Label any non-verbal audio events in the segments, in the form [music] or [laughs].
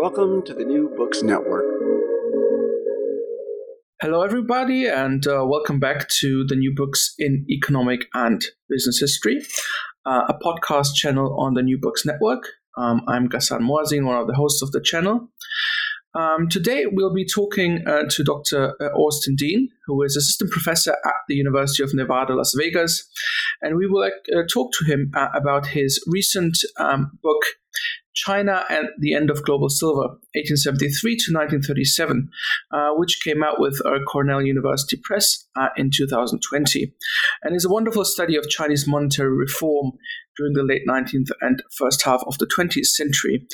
Welcome to the New Books Network. Hello, everybody, and uh, welcome back to the New Books in Economic and Business History, uh, a podcast channel on the New Books Network. Um, I'm Ghassan Moazzin, one of the hosts of the channel. Um, today, we'll be talking uh, to Dr. Uh, Austin Dean, who is assistant professor at the University of Nevada, Las Vegas, and we will uh, talk to him uh, about his recent um, book, China and the End of Global Silver, 1873 to 1937, uh, which came out with Cornell University Press uh, in 2020, and is a wonderful study of Chinese monetary reform during the late 19th and first half of the 20th century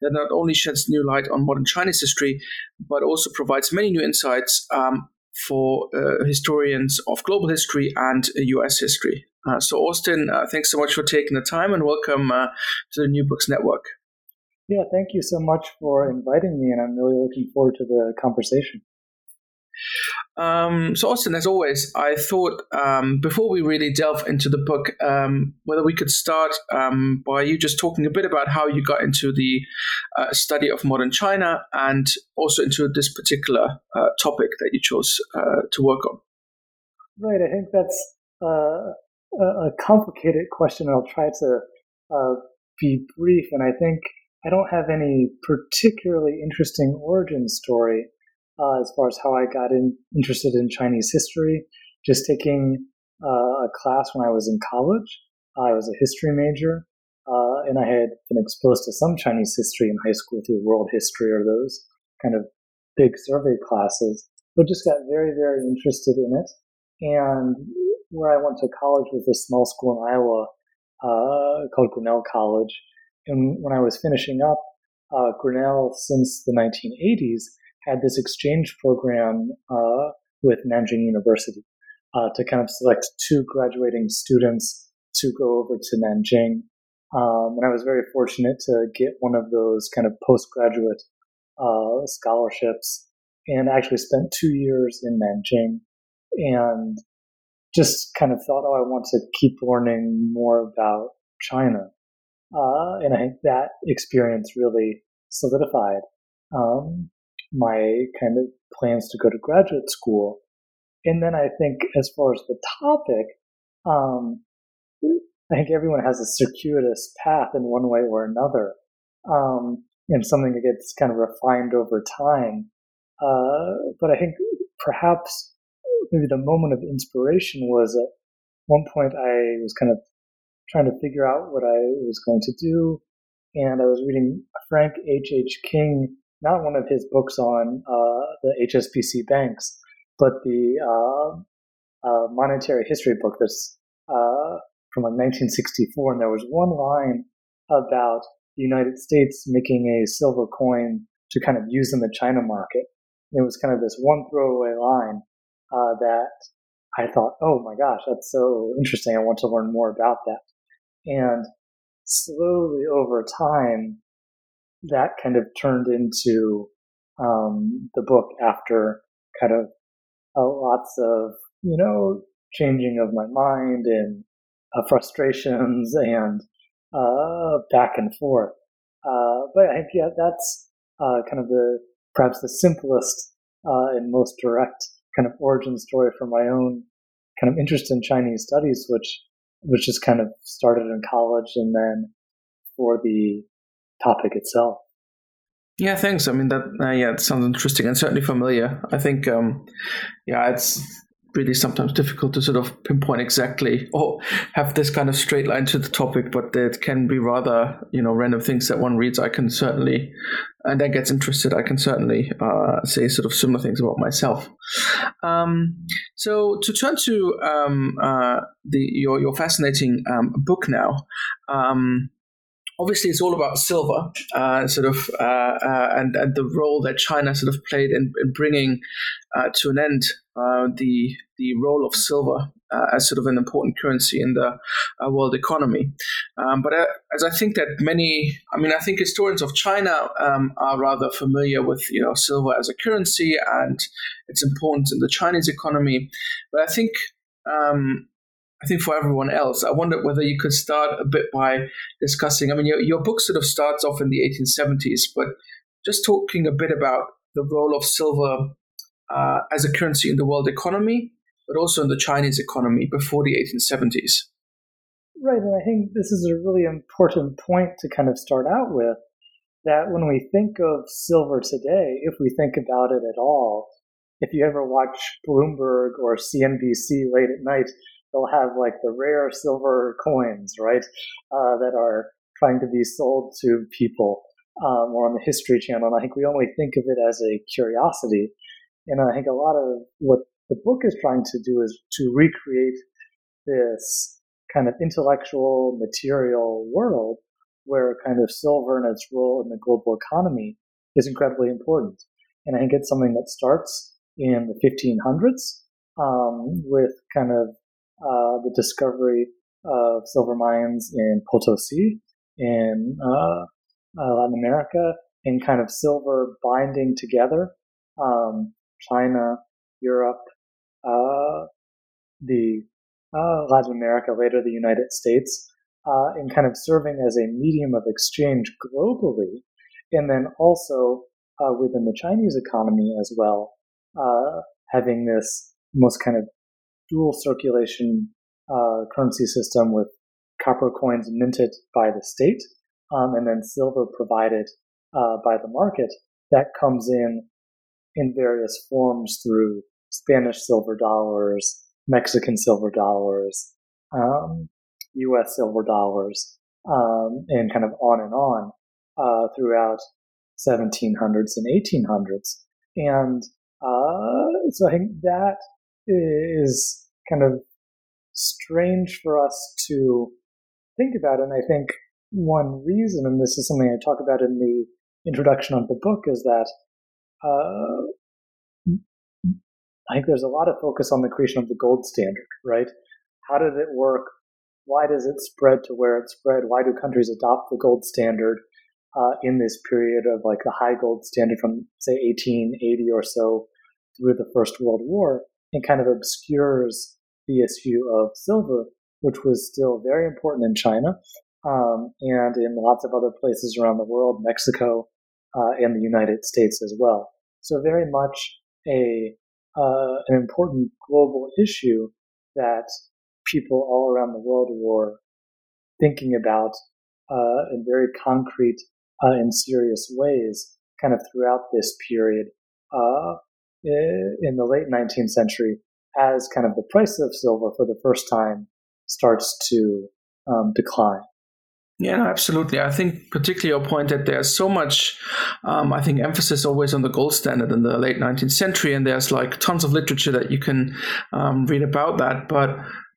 that not only sheds new light on modern Chinese history, but also provides many new insights um, for uh, historians of global history and US history. Uh, so, Austin, uh, thanks so much for taking the time and welcome uh, to the New Books Network. Yeah, thank you so much for inviting me, and I'm really looking forward to the conversation. Um, so, Austin, as always, I thought um, before we really delve into the book, um, whether we could start um, by you just talking a bit about how you got into the uh, study of modern China and also into this particular uh, topic that you chose uh, to work on. Right. I think that's uh, a complicated question. I'll try to uh, be brief, and I think I don't have any particularly interesting origin story uh, as far as how I got in, interested in Chinese history. Just taking uh, a class when I was in college. I was a history major, uh, and I had been exposed to some Chinese history in high school through world history or those kind of big survey classes, but just got very, very interested in it. And where I went to college was a small school in Iowa uh, called Grinnell College. And when I was finishing up, uh, Grinnell, since the 1980s, had this exchange program uh, with Nanjing University uh, to kind of select two graduating students to go over to Nanjing. Um, and I was very fortunate to get one of those kind of postgraduate uh, scholarships and actually spent two years in Nanjing and just kind of thought, oh, I want to keep learning more about China. Uh, and I think that experience really solidified um, my kind of plans to go to graduate school. And then I think, as far as the topic, um, I think everyone has a circuitous path in one way or another, um, and something that gets kind of refined over time. Uh, but I think perhaps maybe the moment of inspiration was at one point I was kind of trying to figure out what I was going to do, and I was reading Frank H. H. King, not one of his books on uh, the HSBC banks, but the uh, uh, monetary history book that's uh, from like 1964, and there was one line about the United States making a silver coin to kind of use in the China market. it was kind of this one throwaway line, uh, that I thought, oh my gosh, that's so interesting. I want to learn more about that. And slowly over time, that kind of turned into um, the book after kind of uh, lots of you know changing of my mind and uh, frustrations [laughs] and uh, back and forth. Uh, but I think yeah, that's uh, kind of the perhaps the simplest uh, and most direct kind of origin story for my own kind of interest in Chinese studies, which which just kind of started in college and then for the topic itself. Yeah, thanks. I mean that. Uh, yeah, it sounds interesting and certainly familiar. I think, um, yeah, it's really sometimes difficult to sort of pinpoint exactly or have this kind of straight line to the topic, but it can be rather, you know, random things that one reads. I can certainly, and then gets interested, I can certainly uh, say sort of similar things about myself. Um, so to turn to um, uh, the your your fascinating um, book now. Obviously it's all about silver, uh, sort of, uh, uh, and and the role that China sort of played in, in bringing uh, to an end uh, the the role of silver uh, as sort of an important currency in the world economy. Um, but as I think that many, I mean, I think historians of China um, are rather familiar with you know silver as a currency and its importance in the Chinese economy. But I think um, I think for everyone else. I wonder whether you could start a bit by discussing. I mean, your, your book sort of starts off in the 1870s, but just talking a bit about the role of silver uh, as a currency in the world economy, but also in the Chinese economy before the 1870s. Right, and I think this is a really important point to kind of start out with. That when we think of silver today, if we think about it at all, if you ever watch Bloomberg or CNBC late at night, they'll have like the rare silver coins, right, uh, that are trying to be sold to people um, or on the History Channel. And I think we only think of it as a curiosity. And I think a lot of what the book is trying to do is to recreate this kind of intellectual, material world where kind of silver and its role in the global economy is incredibly important. And I think it's something that starts in the 1500s um, with kind of uh, the discovery of silver mines in Potosi in uh, uh, Latin America and kind of silver binding together um, China, Europe, uh, the uh, Latin America, later the United States, and kind of serving as a medium of exchange globally, and then also within the Chinese economy as well, having this most kind of dual circulation uh, currency system with copper coins minted by the state um, and then silver provided uh, by the market that comes in in various forms through Spanish silver dollars, Mexican silver dollars, um, U.S. silver dollars, um, and kind of on and on uh, throughout 1700s and 1800s. And uh, so I think that is kind of strange for us to think about. And I think one reason, and this is something I talk about in the introduction of the book, is that uh, I think there's a lot of focus on the creation of the gold standard, right? How did it work? Why does it spread to where it spread? Why do countries adopt the gold standard uh, in this period of like the high gold standard from, say, 1880 or so through the First World War? And kind of obscures the issue of silver, which was still very important in China um, and in lots of other places around the world, Mexico uh, and the United States as well. So very much a uh, an important global issue that people all around the world were thinking about uh, in very concrete uh, and serious ways, kind of throughout this period uh, in the late 19th century as kind of the price of silver for the first time starts to um, decline. Yeah, absolutely. I think particularly your point that there's so much, um, I think, emphasis always on the gold standard in the late 19th century, and there's like tons of literature that you can um, read about that. But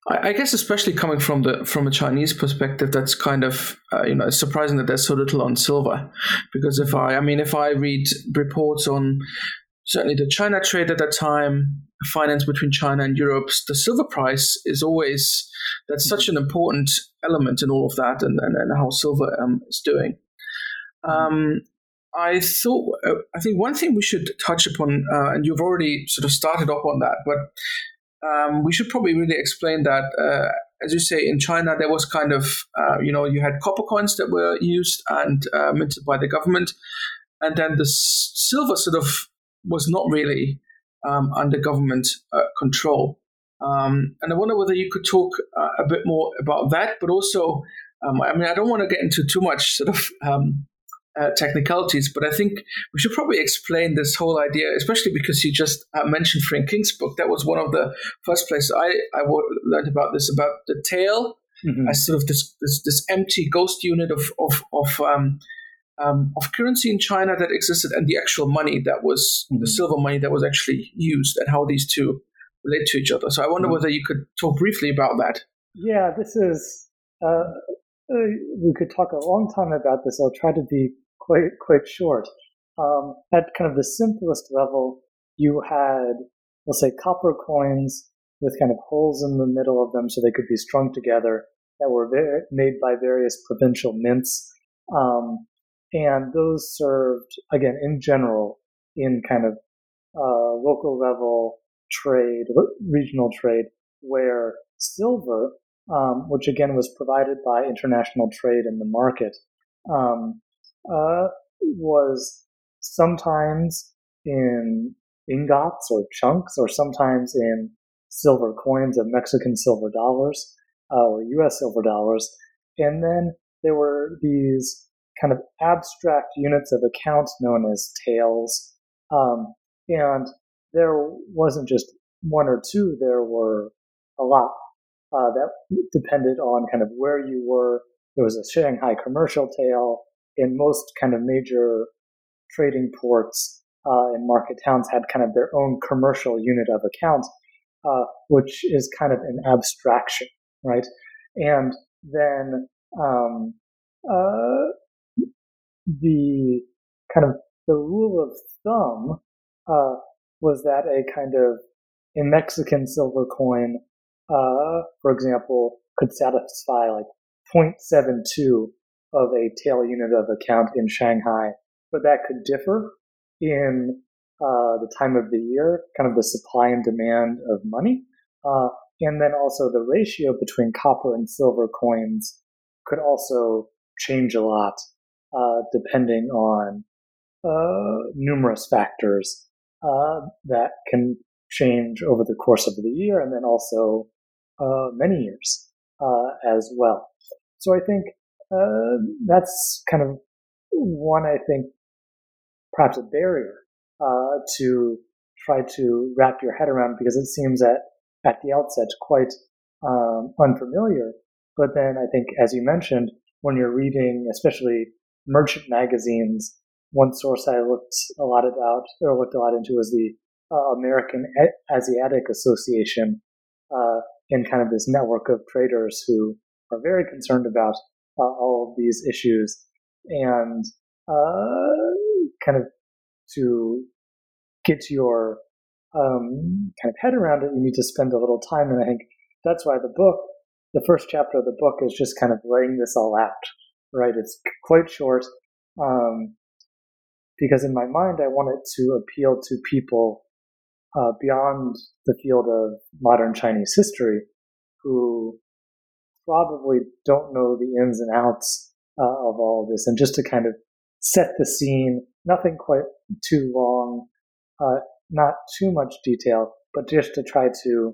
I, guess, especially coming from the from a Chinese perspective, that's kind of uh, you know surprising that there's so little on silver, because if I, I mean, if I read reports on certainly the China trade at that time, finance between China and Europe, the silver price is always that's such an important element in all of that, and and, and how silver um, is doing. Um, I thought, uh, I think one thing we should touch upon, uh, and you've already sort of started off on that, but um, we should probably really explain that. Uh, as you say, in China, there was kind of, uh, you know, you had copper coins that were used and uh, minted by the government, and then the silver sort of was not really um, under government uh, control. Um, and I wonder whether you could talk a bit more about that, but also, um, I mean, I don't want to get into too much sort of um, uh, technicalities, but I think we should probably explain this whole idea, especially because you just uh, mentioned Frank King's book. That was one of the first places I, I learned about this, about the tael mm-hmm. as sort of this, this, this empty ghost unit of of of, um, of currency in China that existed, and the actual money that was mm-hmm. the silver money that was actually used, and how these two relate to each other. So I wonder mm-hmm. whether you could talk briefly about that. Yeah, this is. Uh, uh we could talk a long time about this. I'll try to be quite quite short. Um, at kind of the simplest level, you had let's say copper coins with kind of holes in the middle of them so they could be strung together that were very, made by various provincial mints. Um, and those served, again, in general, in kind of uh, local level trade, regional trade, where silver, um, which again was provided by international trade in the market, um, uh, was sometimes in ingots or chunks, or sometimes in silver coins of Mexican silver dollars uh, or U.S. silver dollars, and then there were these kind of abstract units of account known as taels. um, and there wasn't just one or two; there were a lot uh, that depended on kind of where you were. There was a Shanghai commercial tael in most kind of major trading ports uh, and market towns had kind of their own commercial unit of account, uh, which is kind of an abstraction, right? And then um, uh, the kind of the rule of thumb uh, was that a kind of a Mexican silver coin, uh, for example, could satisfy like 0.72 of a tael unit of account in Shanghai, but that could differ in uh, the time of the year, kind of the supply and demand of money. Uh, and then also the ratio between copper and silver coins could also change a lot uh, depending on uh, numerous factors uh, that can change over the course of the year and then also uh, many years as well. So I think uh, that's kind of one, I think, perhaps a barrier uh, to try to wrap your head around because it seems at, at the outset quite um, unfamiliar. But then I think, as you mentioned, when you're reading, especially merchant magazines, one source I looked a lot about or looked a lot into was the uh, American Asiatic Association, uh, and kind of this network of traders who are very concerned about uh, all of these issues and uh, kind of to get your um, kind of head around it, you need to spend a little time. And I think that's why the book, the first chapter of the book, is just kind of laying this all out. Right? It's quite short um, because in my mind, I wanted to appeal to people uh, beyond the field of modern Chinese history who probably don't know the ins and outs uh, of all of this. And just to kind of set the scene, nothing quite too long, uh, not too much detail, but just to try to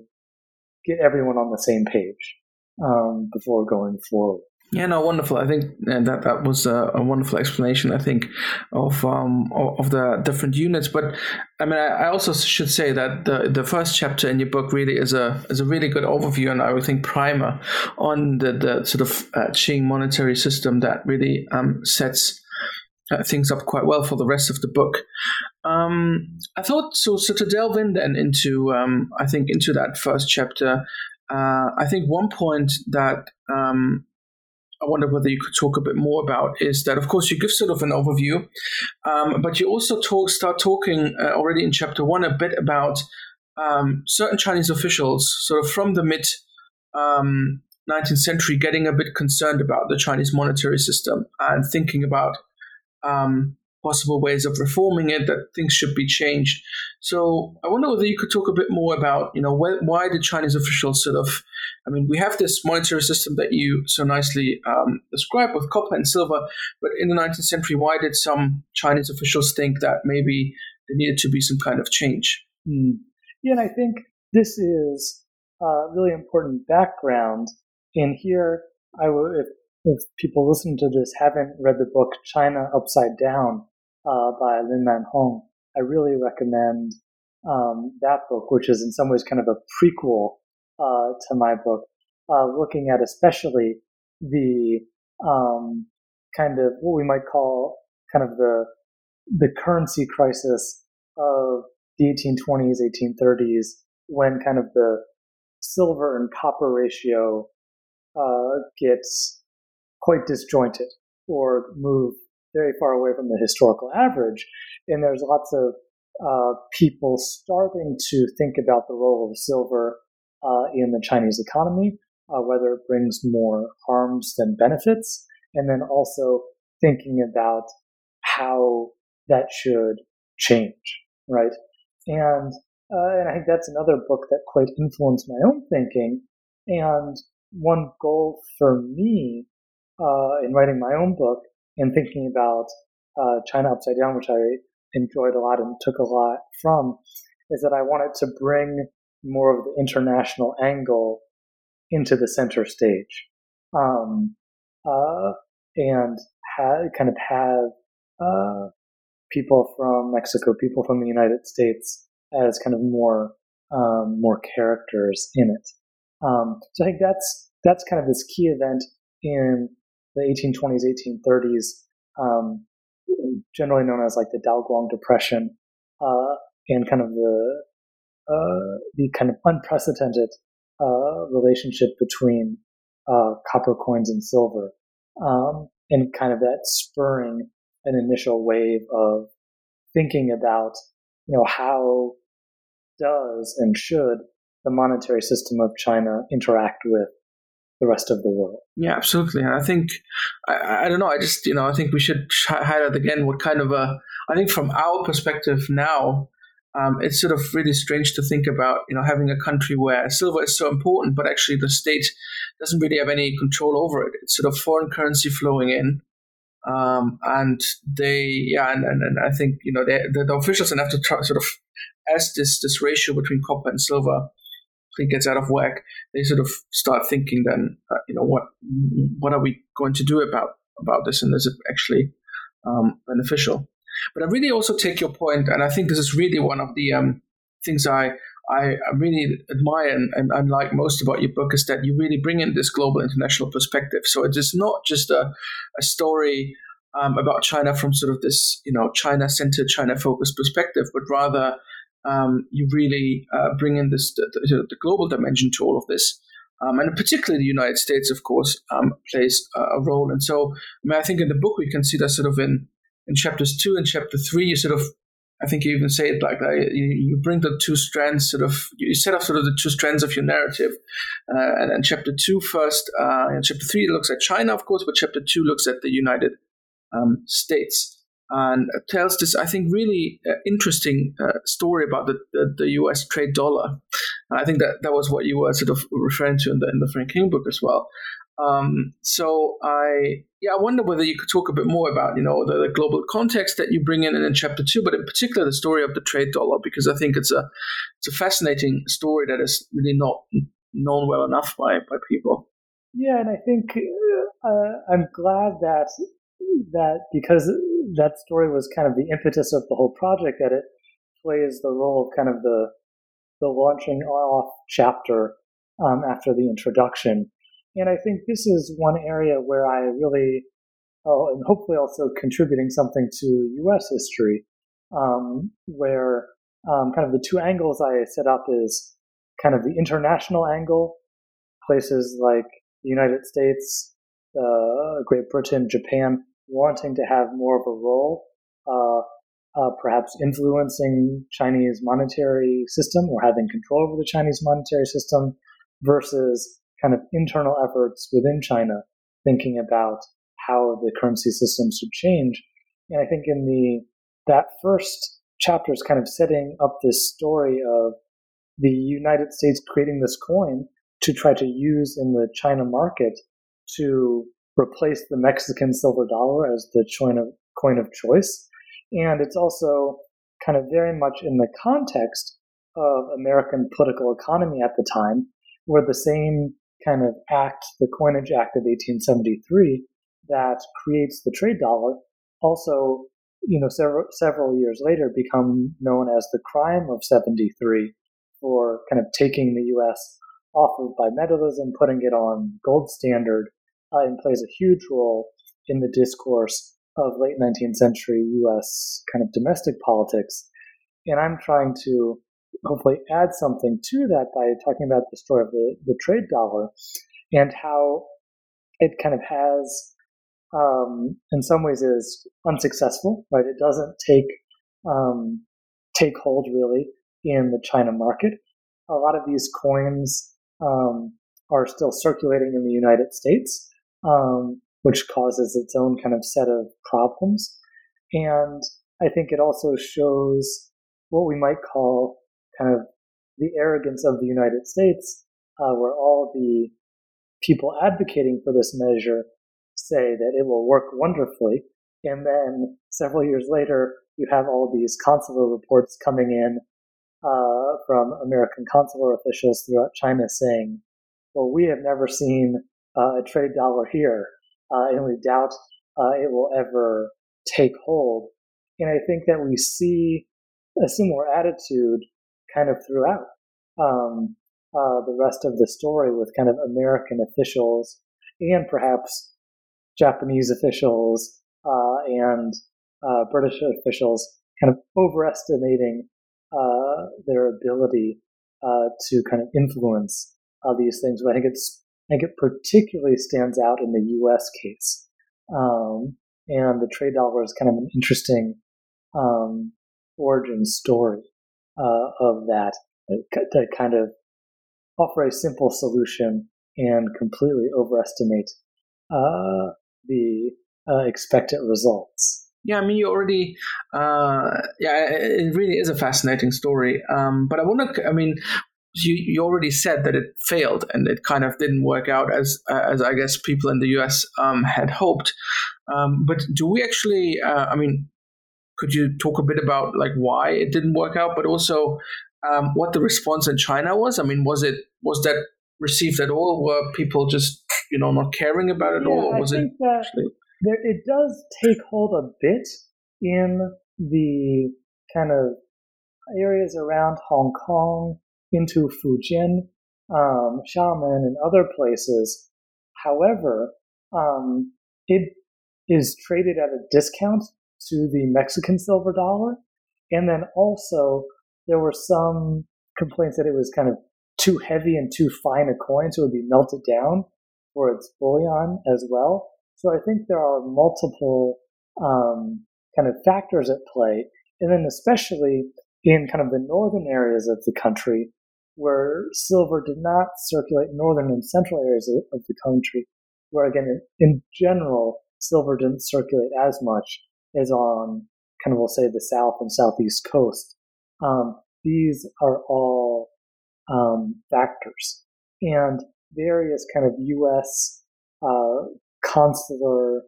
get everyone on the same page um, before going forward. Yeah, no, wonderful. I think that that was a, a wonderful explanation. I think of um of the different units. But I mean, I, also should say that the the first chapter in your book really is a is a really good overview and I would think primer on the the sort of uh, Qing monetary system that really um, sets uh, things up quite well for the rest of the book. Um, I thought so. So to delve in then into um, I think into that first chapter. Uh, I think one point that um, I wonder whether you could talk a bit more about is that, of course, you give sort of an overview, um, but you also talk, start talking uh, already in chapter one a bit about um, certain Chinese officials, sort of from the mid um, 19th century, getting a bit concerned about the Chinese monetary system and thinking about um, possible ways of reforming it, that things should be changed. So I wonder whether you could talk a bit more about, you know, why, why did Chinese officials sort of, I mean, we have this monetary system that you so nicely um, described with copper and silver, but in the 19th century, why did some Chinese officials think that maybe there needed to be some kind of change? Mm. Yeah, and I think this is a really important background. And here, I would, if, if people listening to this haven't read the book China Upside Down uh, by Lin Man-houng, I really recommend um, that book, which is in some ways kind of a prequel uh, to my book, uh, looking at especially the um, kind of what we might call kind of the the currency crisis of the 1820s, 1830s, when kind of the silver and copper ratio uh, gets quite disjointed or moved very far away from the historical average. And there's lots of uh, people starting to think about the role of silver uh, in the Chinese economy, uh, whether it brings more harms than benefits, and then also thinking about how that should change, right? And uh, and I think that's another book that quite influenced my own thinking. And one goal for me uh, in writing my own book and thinking about uh, China Upside Down, which I enjoyed a lot and took a lot from, is that I wanted to bring more of the international angle into the center stage, um, uh, and ha- kind of have uh, people from Mexico, people from the United States as kind of more um, more characters in it. Um, so I think that's that's kind of this key event in the 1820s, 1830s, um, generally known as like the Daoguang Depression, uh, and kind of the uh, the kind of unprecedented uh, relationship between uh, copper coins and silver, um, and kind of that spurring an initial wave of thinking about you know how does and should the monetary system of China interact with the rest of the world. Yeah, absolutely. And I think, I, I don't know, I just, you know, I think we should highlight again what kind of a, I think from our perspective now, um, it's sort of really strange to think about, you know, having a country where silver is so important, but actually the state doesn't really have any control over it. It's sort of foreign currency flowing in. Um, and they, yeah, and, and, and I think, you know, they, the, the officials have to try, sort of as this this ratio between copper and silver gets out of whack, they sort of start thinking then, uh, you know, what what are we going to do about about this, and is it actually um, beneficial? But I really also take your point, and I think this is really one of the um, things I, I really admire and, and, and, like most about your book is that you really bring in this global international perspective. So it is not just a, a story um, about China from sort of this, you know, China centered, China focused perspective, but rather um, you really uh, bring in this the, the, global dimension to all of this. Um, and particularly the United States, of course, um, plays a role. And so, I, mean, I think in the book we can see that sort of in, in chapters two and chapter three, you sort of, I think you even say it like that, you, bring the two strands sort of, you set up sort of the two strands of your narrative. Uh, and chapter two first, uh, and chapter three looks at China, of course, but chapter two looks at the United um, States and tells this, I think, really uh, interesting uh, story about the, the, the, U.S. trade dollar. And I think that that was what you were sort of referring to in the in the Frank King book as well. Um, so I yeah, I wonder whether you could talk a bit more about you know the, the, global context that you bring in in chapter two, but in particular the story of the trade dollar because I think it's a it's a fascinating story that is really not known well enough by by people. Yeah, and I think uh, I'm glad that that because that story was kind of the impetus of the whole project, that it plays the role of kind of the the launching off chapter um, after the introduction. And I think this is one area where I really, oh, and hopefully also contributing something to U.S. history, um, where um, kind of the two angles I set up is kind of the international angle, places like the United States, uh, Great Britain, Japan, wanting to have more of a role, uh, uh, perhaps influencing Chinese monetary system or having control over the Chinese monetary system, versus kind of internal efforts within China, thinking about how the currency system should change. And I think in the that first chapter is kind of setting up this story of the United States creating this coin to try to use in the China market to replace the Mexican silver dollar as the coin of, coin of choice. And it's also kind of very much in the context of American political economy at the time, where the same kind of act, the Coinage Act of 1873, that creates the trade dollar, also, you know, several several years later, become known as the crime of 73 for kind of taking the U.S. off of bimetallism, putting it on gold standard, uh, and plays a huge role in the discourse of late 19th century U.S. kind of domestic politics. And I'm trying to hopefully add something to that by talking about the story of the, the trade dollar and how it kind of has, um, in some ways, is unsuccessful. Right? It doesn't take um, take hold really in the China market. A lot of these coins um, are still circulating in the United States, um, which causes its own kind of set of problems. And I think it also shows what we might call kind of the arrogance of the United States, uh, where all the people advocating for this measure say that it will work wonderfully. And then several years later, you have all these consular reports coming in uh, from American consular officials throughout China saying, well, we have never seen uh, a trade dollar here, uh, and we doubt uh, it will ever take hold. And I think that we see a similar attitude kind of throughout um, uh, the rest of the story with kind of American officials and perhaps Japanese officials uh, and uh, British officials kind of overestimating uh, their ability uh, to kind of influence these things. But I think it's I think it particularly stands out in the U.S. case, um, and the trade dollar is kind of an interesting um, origin story uh, of that to kind of offer a simple solution and completely overestimate uh, the uh, expected results. Yeah, I mean, you already, uh, yeah, it really is a fascinating story. Um, but I want to, I mean, you, you already said that it failed and it kind of didn't work out as as I guess people in the US um, had hoped. Um, but do we actually? Uh, I mean, could you talk a bit about like why it didn't work out, but also um, what the response in China was? I mean, was it was that received at all? Were people just you know not caring about it yeah, all? Or was I think it that actually? there, it does take hold a bit in the kind of areas around Hong Kong into Fujian, um, Xiamen, and other places. However, um, it is traded at a discount to the Mexican silver dollar. And then also, there were some complaints that it was kind of too heavy and too fine a coin, so it would be melted down for its bullion as well. So I think there are multiple um, kind of factors at play. And then, especially in kind of the northern areas of the country, where silver did not circulate in northern and central areas of, the country, where again, in, general, silver didn't circulate as much as on kind of we'll say the south and southeast coast. Um, these are all um, factors, and various kind of U.S. Uh, consular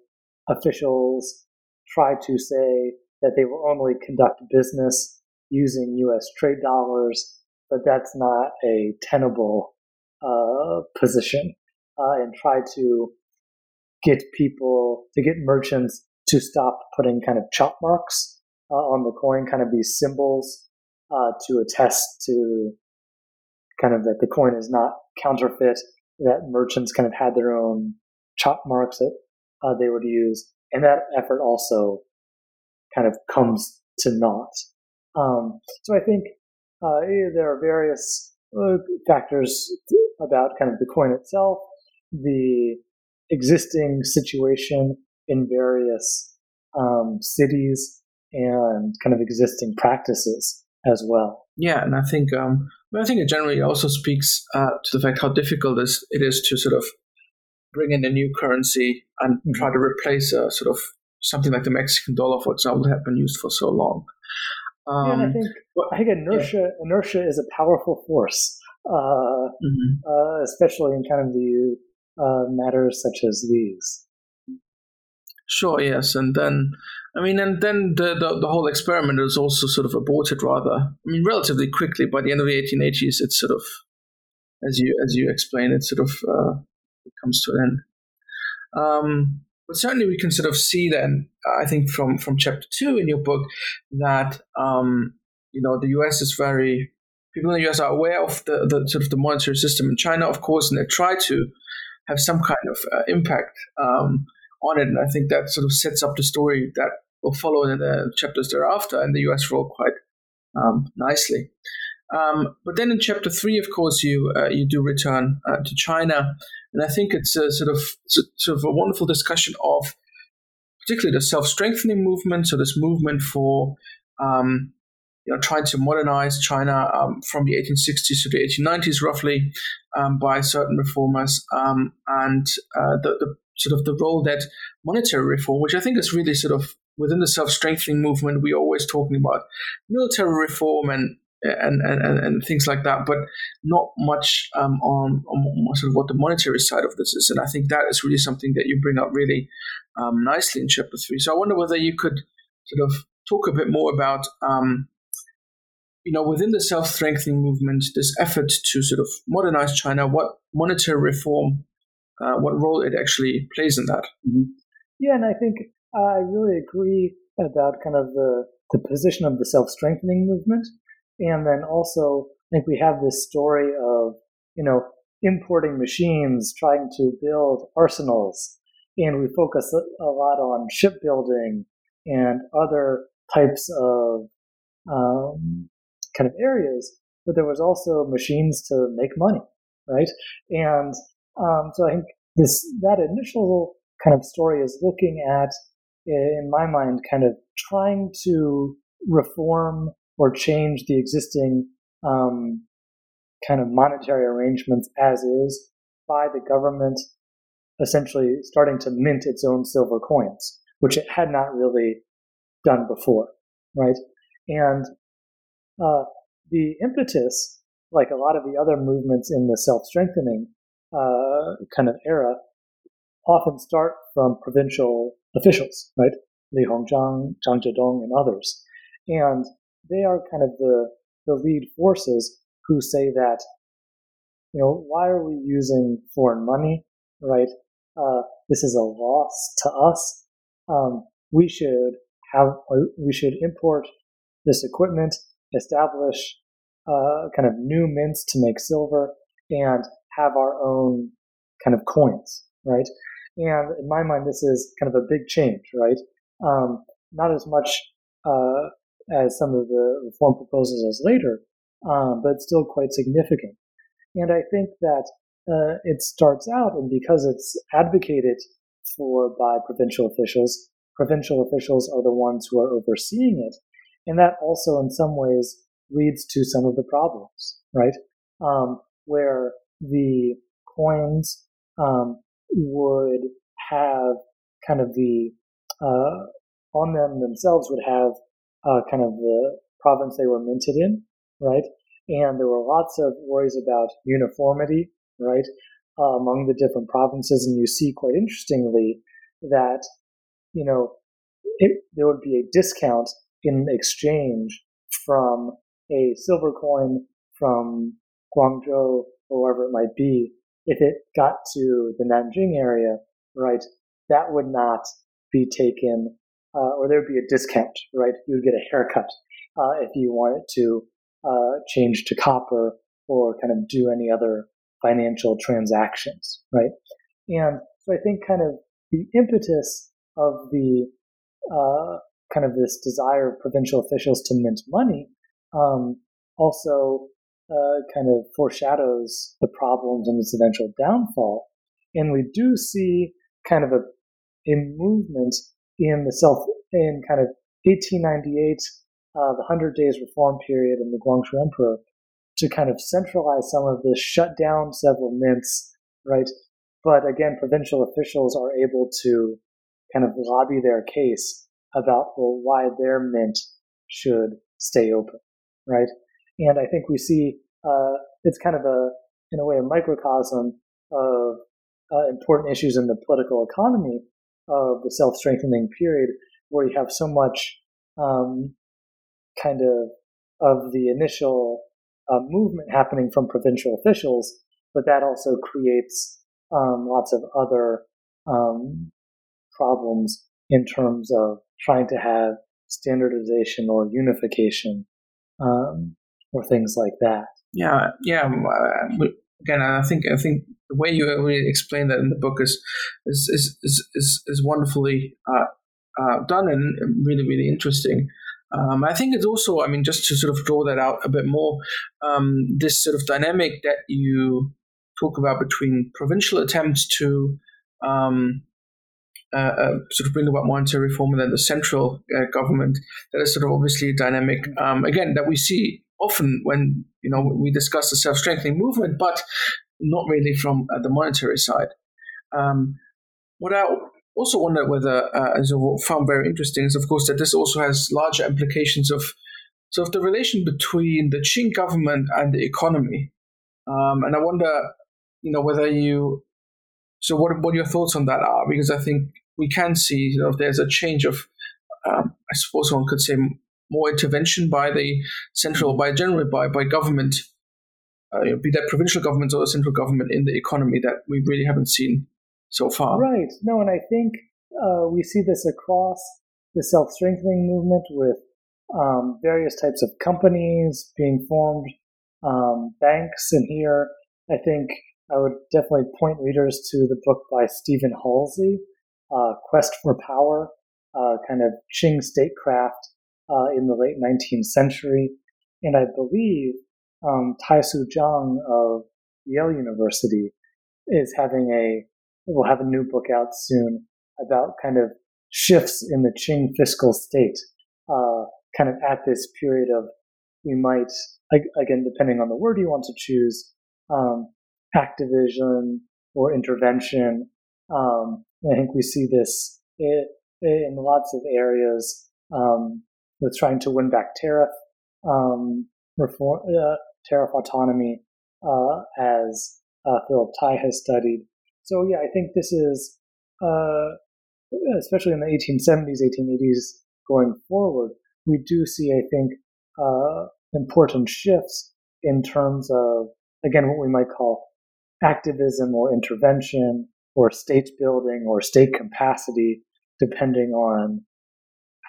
officials try to say that they will only conduct business using U.S. trade dollars, but that's not a tenable uh, position, uh, and try to get people to get merchants to stop putting kind of chop marks uh, on the coin, kind of these symbols uh, to attest to kind of that the coin is not counterfeit, that merchants kind of had their own chop marks that uh, they would use. And that effort also kind of comes to naught. Um, so I think uh, there are various uh, factors about kind of the coin itself, the existing situation in various um, cities and kind of existing practices as well. Yeah, and I think um, I think it generally also speaks uh, to the fact how difficult it is to sort of bring in a new currency and mm-hmm. try to replace a sort of something like the Mexican dollar, for example, that had been used for so long. Um, yeah, and I um, think but, I think inertia yeah. inertia is a powerful force, uh, mm-hmm. uh, especially in kind of the uh, matters such as these. Sure. Yes, and then I mean, and then the, the, the whole experiment was also sort of aborted rather. I mean, relatively quickly. By the end of the 1880s, it's sort of, as you as you explain, it sort of uh, comes to an end. Um, but certainly, we can sort of see then, I think, from from chapter two in your book, that um, you know the U.S. is very people in the U.S. are aware of the, the sort of the monetary system in China, of course, and they try to have some kind of uh, impact um, on it. And I think that sort of sets up the story that will follow in the chapters thereafter and the US role quite um, nicely. Um, but then in chapter three, of course, you uh, you do return uh, to China, and I think it's a sort of sort of a wonderful discussion of particularly the self strengthening movement. So this movement for um, you know trying to modernize China um, from the 1860s to the 1890s, roughly, um, by certain reformers, um, and uh, the, the sort of the role that monetary reform, which I think is really sort of within the self-strengthening movement, we're always talking about military reform and and, and, and things like that, but not much um, on, on, sort of what the monetary side of this is. And I think that is really something that you bring up really um, nicely in chapter three. So I wonder whether you could sort of talk a bit more about, um, you know, within the self-strengthening movement, this effort to sort of modernize China, what monetary reform, uh, what role it actually plays in that. Mm-hmm. Yeah, and I think I really agree about kind of the, the position of the self strengthening movement. And then also, I think we have this story of, you know, importing machines, trying to build arsenals. And we focus a lot on shipbuilding and other types of um, kind of areas. But there was also machines to make money, right? And um, so I think this that initial kind of story is looking at in my mind, kind of trying to reform or change the existing um, kind of monetary arrangements as is by the government essentially starting to mint its own silver coins, which it had not really done before, right? And uh, the impetus, like a lot of the other movements in the self-strengthening uh, kind of era, often start from provincial officials, right? Li Hongzhang, Zhang Zhidong, and others. And they are kind of the, the lead forces who say that, you know, why are we using foreign money, right? Uh, this is a loss to us. Um, we should have, we should import this equipment, establish uh, kind of new mints to make silver, and have our own kind of coins, right? And in my mind, this is kind of a big change, right? Um, not as much uh, as some of the reform proposals as later, um, but still quite significant. And I think that uh, it starts out, and because it's advocated for by provincial officials, provincial officials are the ones who are overseeing it. And that also, in some ways, leads to some of the problems, right? Um, where the coins um, would have kind of the uh, on them themselves would have uh, kind of the province they were minted in, right? And there were lots of worries about uniformity, right, uh, among the different provinces. And you see quite interestingly that, you know, it, there would be a discount in exchange from a silver coin from Guangzhou or wherever it might be if it got to the Nanjing area, right, that would not be taken, uh, or there would be a discount, right? You would get a haircut uh, if you wanted to uh, change to copper or kind of do any other financial transactions, right? And so I think kind of the impetus of the uh, kind of this desire of provincial officials to mint money um, also uh, kind of foreshadows the problems and its eventual downfall. And we do see kind of a, a movement in the self, in kind of 1898, uh, the Hundred Days Reform period and the Guangxu Emperor to kind of centralize some of this, shut down several mints, right? But again, provincial officials are able to kind of lobby their case about well, why their mint should stay open, right? And I think we see uh, it's kind of a, in a way, a microcosm of uh, important issues in the political economy of the self-strengthening period, where you have so much um, kind of of the initial uh, movement happening from provincial officials, but that also creates um, lots of other um, problems in terms of trying to have standardization or unification um, or things like that. Yeah, yeah. Uh, again, I think I think the way you really explain that in the book is is is is, is, is wonderfully uh, uh, done and really really interesting. Um, I think it's also, I mean, just to sort of draw that out a bit more, um, this sort of dynamic that you talk about between provincial attempts to um, uh, uh, sort of bring about monetary reform and then the central uh, government, that is sort of obviously a dynamic, um, again, that we see often when, you know, we discuss the self-strengthening movement, but not really from uh, the monetary side. Um, what I also wonder whether, uh, as I found very interesting, is of course that this also has larger implications of sort of the relation between the Qing government and the economy. Um, and I wonder, you know, whether you, so what, what your thoughts on that are, because I think we can see, you know, there's a change of, um, I suppose one could say more intervention by the central, by generally by, by government, uh, be that provincial governments or the central government in the economy that we really haven't seen so far. Right. No, and I think uh, we see this across the self strengthening movement with um, various types of companies being formed, um, banks, and here I think I would definitely point readers to the book by Stephen Halsey, uh, Quest for Power, uh, kind of Qing statecraft uh, in the late 19th century. And I believe um, Taisu Zhang of Yale University is having a we'll have a new book out soon about kind of shifts in the Qing fiscal state, uh, kind of at this period of we might again depending on the word you want to choose, um, activism or intervention. Um, I think we see this in, in lots of areas um, with trying to win back tariff um, reform, uh, tariff autonomy, uh, as uh, Philip Thai has studied. So yeah, I think this is, uh, especially in the 1870s, 1880s going forward, we do see, I think, uh, important shifts in terms of, again, what we might call activism or intervention or state building or state capacity, depending on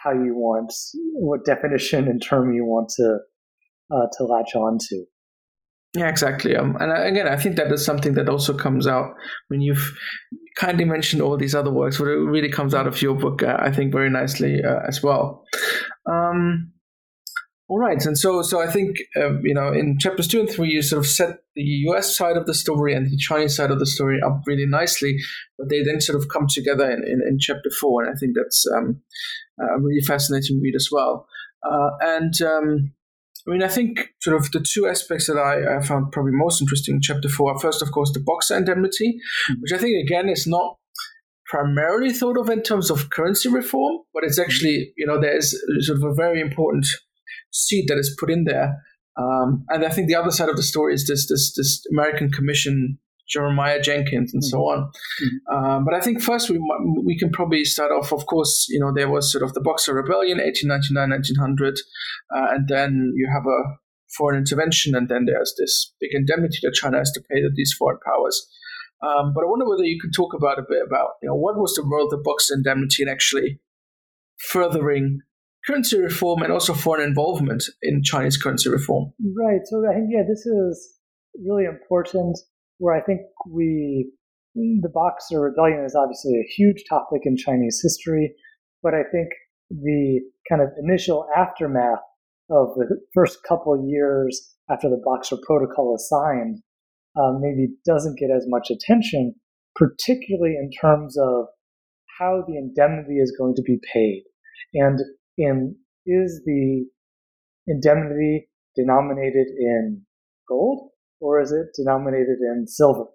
how you want, what definition and term you want to uh, to latch on to. Yeah, exactly. Um, and again, I think that is something that also comes out when you've kindly mentioned all these other works, but it really comes out of your book, uh, I think, very nicely uh, as well. Um, all right, and so so I think uh, you know in chapters two and three you sort of set the U.S. side of the story and the Chinese side of the story up really nicely, but they then sort of come together in, in, in chapter four, and I think that's um, a really fascinating read as well. Uh, and um, I mean, I think sort of the two aspects that I, I found probably most interesting in chapter four are first, of course, the Boxer indemnity, mm-hmm. which I think again is not primarily thought of in terms of currency reform, but it's actually, you know, there is sort of a very important seed that is put in there. Um, and I think the other side of the story is this this this American Commission Jeremiah Jenks and so mm-hmm. on. Mm-hmm. Um, but I think first we we can probably start off. Of course, you know there was sort of the Boxer Rebellion, 1899, 1900, uh, and then you have a foreign intervention, and then there's this big indemnity that China has to pay to these foreign powers. Um, but I wonder whether you could talk about a bit about you know what was the role of the Boxer indemnity in actually furthering currency reform and also foreign involvement in Chinese currency reform. Right. So I think yeah, this is really important where I think we, the Boxer Rebellion is obviously a huge topic in Chinese history, but I think the kind of initial aftermath of the first couple years after the Boxer Protocol is signed um, maybe doesn't get as much attention, particularly in terms of how the indemnity is going to be paid. And in is the indemnity denominated in gold or is it denominated in silver?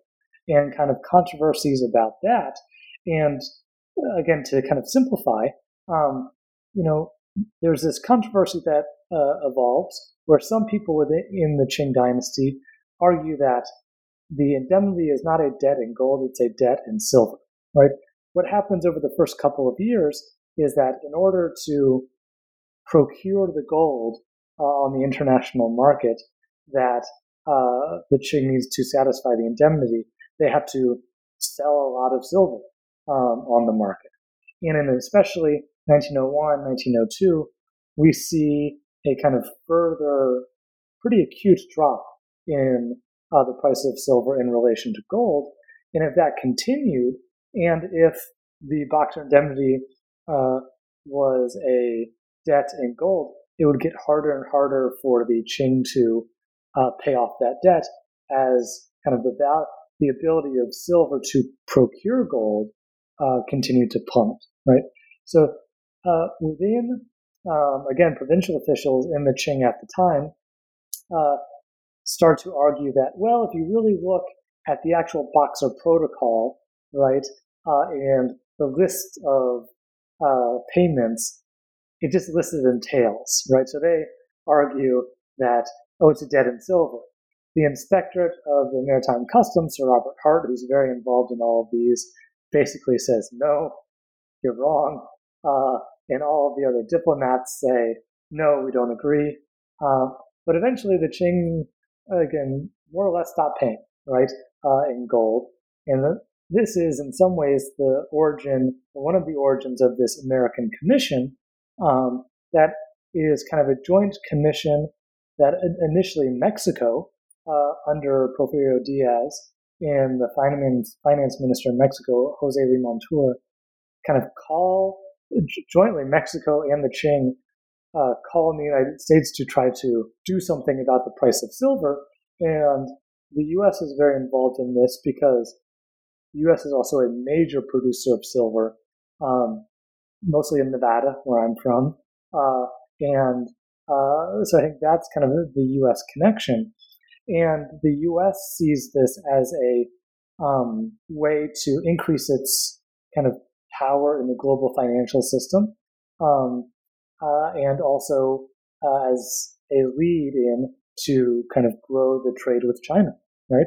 And kind of controversies about that. And again, to kind of simplify, um, you know, there's this controversy that uh, evolves where some people within the Qing dynasty argue that the indemnity is not a debt in gold, it's a debt in silver, right? What happens over the first couple of years is that in order to procure the gold uh, on the international market that uh, the Qing needs to satisfy the indemnity, they have to sell a lot of silver um, on the market. And in especially 1901, 1902, we see a kind of further, pretty acute drop in uh, the price of silver in relation to gold. And if that continued, and if the Boxer indemnity uh, was a debt in gold, it would get harder and harder for the Qing to uh, pay off that debt as kind of the the ability of silver to procure gold uh, continued to plummet, right? So uh, within, um, again, provincial officials in the Qing at the time uh, start to argue that, well, if you really look at the actual Boxer Protocol, right, uh, and the list of uh, payments, it just listed in taels, right? So they argue that, oh, it's a debt in silver. The inspectorate of the Maritime Customs, Sir Robert Hart, who's very involved in all of these, basically says, no, you're wrong. Uh, and all of the other diplomats say, no, we don't agree. Uh, but eventually the Qing, again, more or less stop paying, right, uh, in gold. And this is in some ways the origin, one of the origins of this American Commission um, that is kind of a joint commission that initially Mexico, uh, under Porfirio Diaz, and the finance, finance minister in Mexico, Jose Limantour, kind of call jointly Mexico and the Qing uh, call on the United States to try to do something about the price of silver. And the U.S. is very involved in this because the U.S. is also a major producer of silver, um, mostly in Nevada, where I'm from. Uh, and uh, so I think that's kind of the U.S. connection. And the U.S. sees this as a um, way to increase its kind of power in the global financial system, um, uh, and also uh, as a lead in to kind of grow the trade with China, right?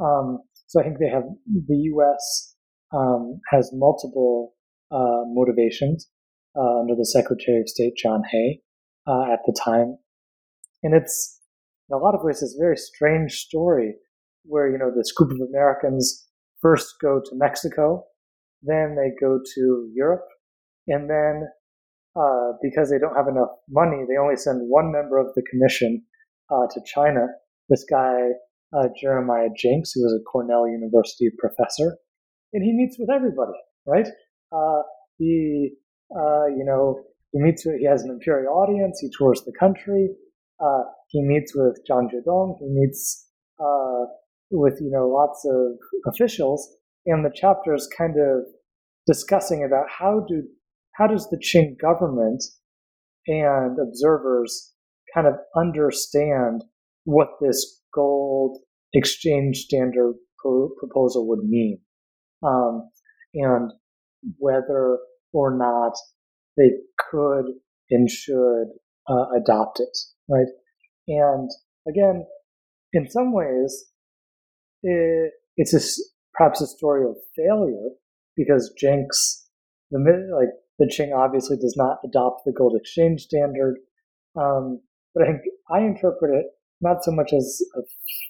Um, so I think they have the U.S. Um, has multiple uh, motivations uh, under the Secretary of State John Hay uh, at the time, and it's in a lot of ways a very strange story where you know this group of Americans first go to Mexico then they go to Europe, and then uh, because they don't have enough money, they only send one member of the commission uh, to China. This guy uh, Jeremiah Jenks, who was a Cornell University professor, and he meets with everybody. Right? Uh, he, uh, you know, he meets with. He has an imperial audience. He tours the country. Uh, he meets with Zhang Zhidong. He meets with you know lots of officials and the chapter is kind of discussing about how do how does the Qing government and observers kind of understand what this gold exchange standard pro- proposal would mean, um, and whether or not they could and should uh, adopt it, right? And again, in some ways, it, it's a perhaps a story of failure because Jenks, the like the Qing obviously does not adopt the gold exchange standard. Um, but I I interpret it not so much as a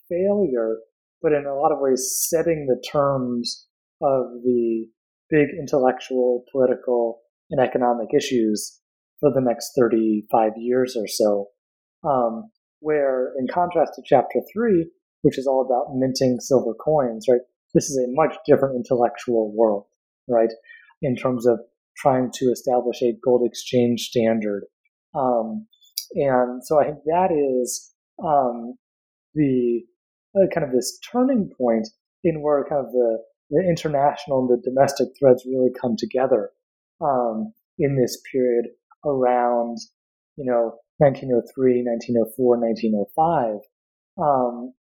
failure, but in a lot of ways setting the terms of the big intellectual, political, and economic issues for the next 35 years or so. Um, where, in contrast to chapter three, which is all about minting silver coins, right? this is a much different intellectual world, right? In terms of trying to establish a gold exchange standard. Um, and so I think that is um, the uh, kind of this turning point in where kind of the, the international and the domestic threads really come together um, in this period around, you know, 1903, 1904, 1905. Um,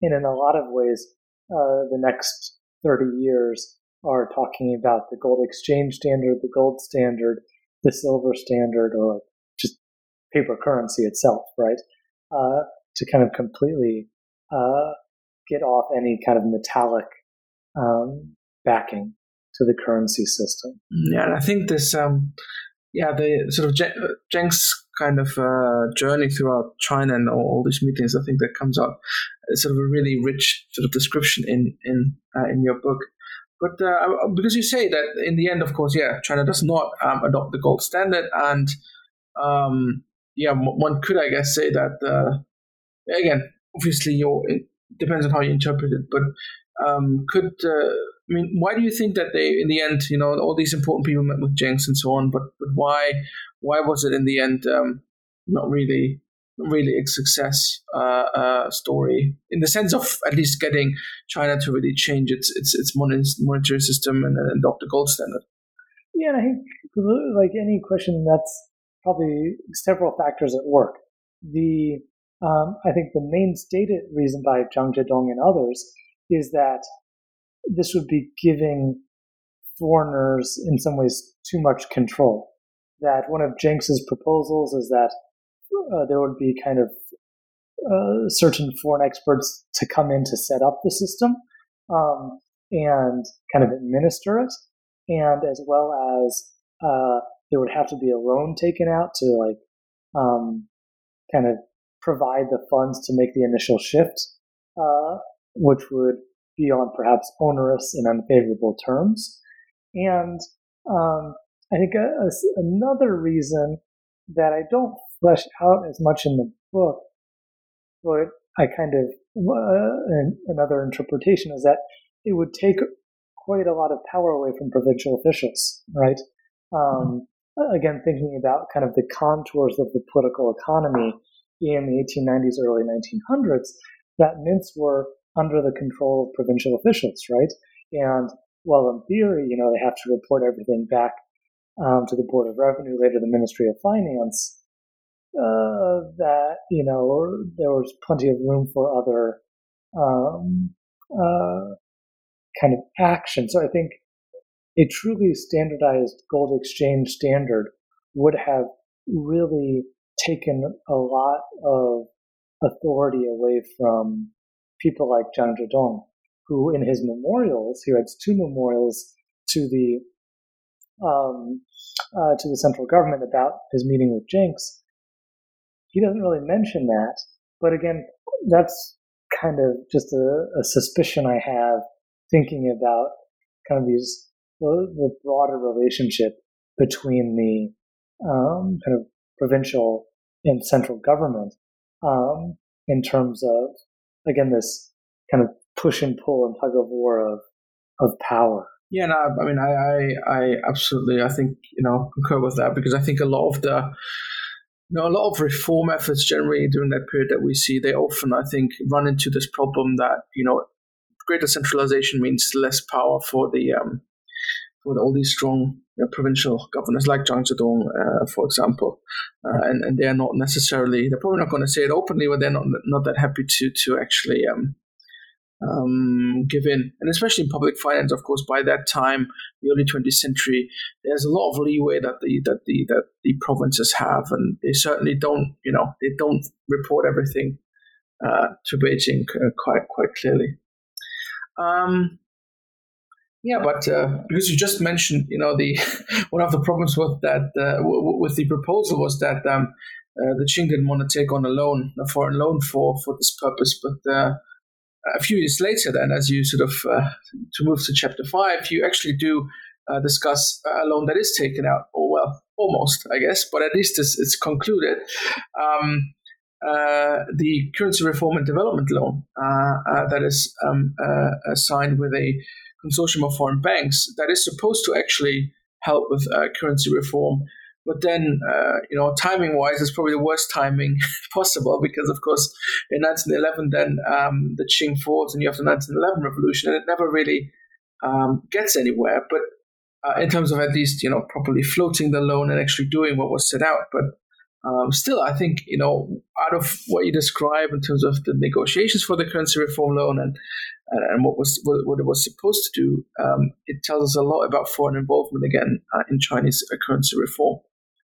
and in a lot of ways, uh, the next 30 years are talking about the gold exchange standard, the gold standard, the silver standard, or just paper currency itself, right? Uh, to kind of completely uh, get off any kind of metallic um, backing to the currency system. Yeah, and I think this, um, yeah, the sort of Jenks's kind of uh, journey throughout China and all, all, these meetings, I think that comes out as sort of a really rich sort of description in in uh, in your book. But uh, because you say that in the end, of course, yeah, China does not um, adopt the gold standard, and um, yeah, one could, I guess, say that uh, again, obviously, it depends on how you interpret it, but um, could uh, I mean, why do you think that they, in the end, you know, all these important people met with Jenks and so on, but but why why was it in the end um, not really really a success uh, uh, story in the sense of at least getting China to really change its its its monetary system and, and adopt the gold standard? Yeah, I think like any question, that's probably several factors at work. The um, I think the main stated reason by Zhang Zhidong and others is that this would be giving foreigners, in some ways, too much control. That one of Jenks's proposals is that uh, there would be kind of uh, certain foreign experts to come in to set up the system um, and kind of administer it, and as well as uh, there would have to be a loan taken out to like um, kind of provide the funds to make the initial shift, uh, which would be on perhaps onerous and unfavorable terms. And um, I think a, a, another reason that I don't flesh out as much in the book, but I kind of uh, another interpretation is that it would take quite a lot of power away from provincial officials, right? Um, again, thinking about kind of the contours of the political economy in the 1890s, early 1900s, that mints were under the control of provincial officials, right? And well, in theory, you know, they have to report everything back um, to the Board of Revenue, later the Ministry of Finance. Uh, that you know, there was plenty of room for other um, uh, kind of action. So I think a truly standardized gold exchange standard would have really taken a lot of authority away from people like Zhang Zhidong, who in his memorials, he writes two memorials to the um, uh, to the central government about his meeting with Jenks. He doesn't really mention that, but again, that's kind of just a, a suspicion I have thinking about kind of these the broader relationship between the um, kind of provincial and central government um, in terms of again this kind of push and pull and tug of war of of power. Yeah, no, I mean, I, I, I absolutely, I think you know concur with that because I think a lot of the you know, a lot of reform efforts generally during that period that we see, they often, I think, run into this problem that, you know, greater centralization means less power for the um, for all these strong you know, provincial governors like Zhang Zhidong, uh, for example, uh, and and they are not necessarily they're probably not going to say it openly, but they're not not that happy to to actually um, um, give in, and especially in public finance, of course, by that time, the early 20th century, there's a lot of leeway that the that the that the provinces have, and they certainly don't, you know, they don't report everything uh, to Beijing uh, quite quite clearly. Um, yeah, but uh, because you just mentioned, you know, the [laughs] one of the problems with that uh, w- with the proposal was that um, uh, the Qing didn't want to take on a loan, a foreign loan for for this purpose. But uh, a few years later, then, as you sort of uh, to move to chapter five, you actually do uh, discuss a loan that is taken out, or well, almost, I guess, but at least it's, it's concluded. Um, the currency reform and development loan that is um, signed with a consortium of foreign banks that is supposed to actually help with uh, currency reform. But then, uh, you know, timing wise, it's probably the worst timing [laughs] possible because, of course, in 1911, then um, the Qing falls and you have the 1911 revolution, and it never really um, gets anywhere. But uh, in terms of at least, you know, properly floating the loan and actually doing what was set out. But um, still, I think you know, out of what you describe in terms of the negotiations for the currency reform loan and and what was what it was supposed to do, um, it tells us a lot about foreign involvement again uh, in Chinese uh, currency reform.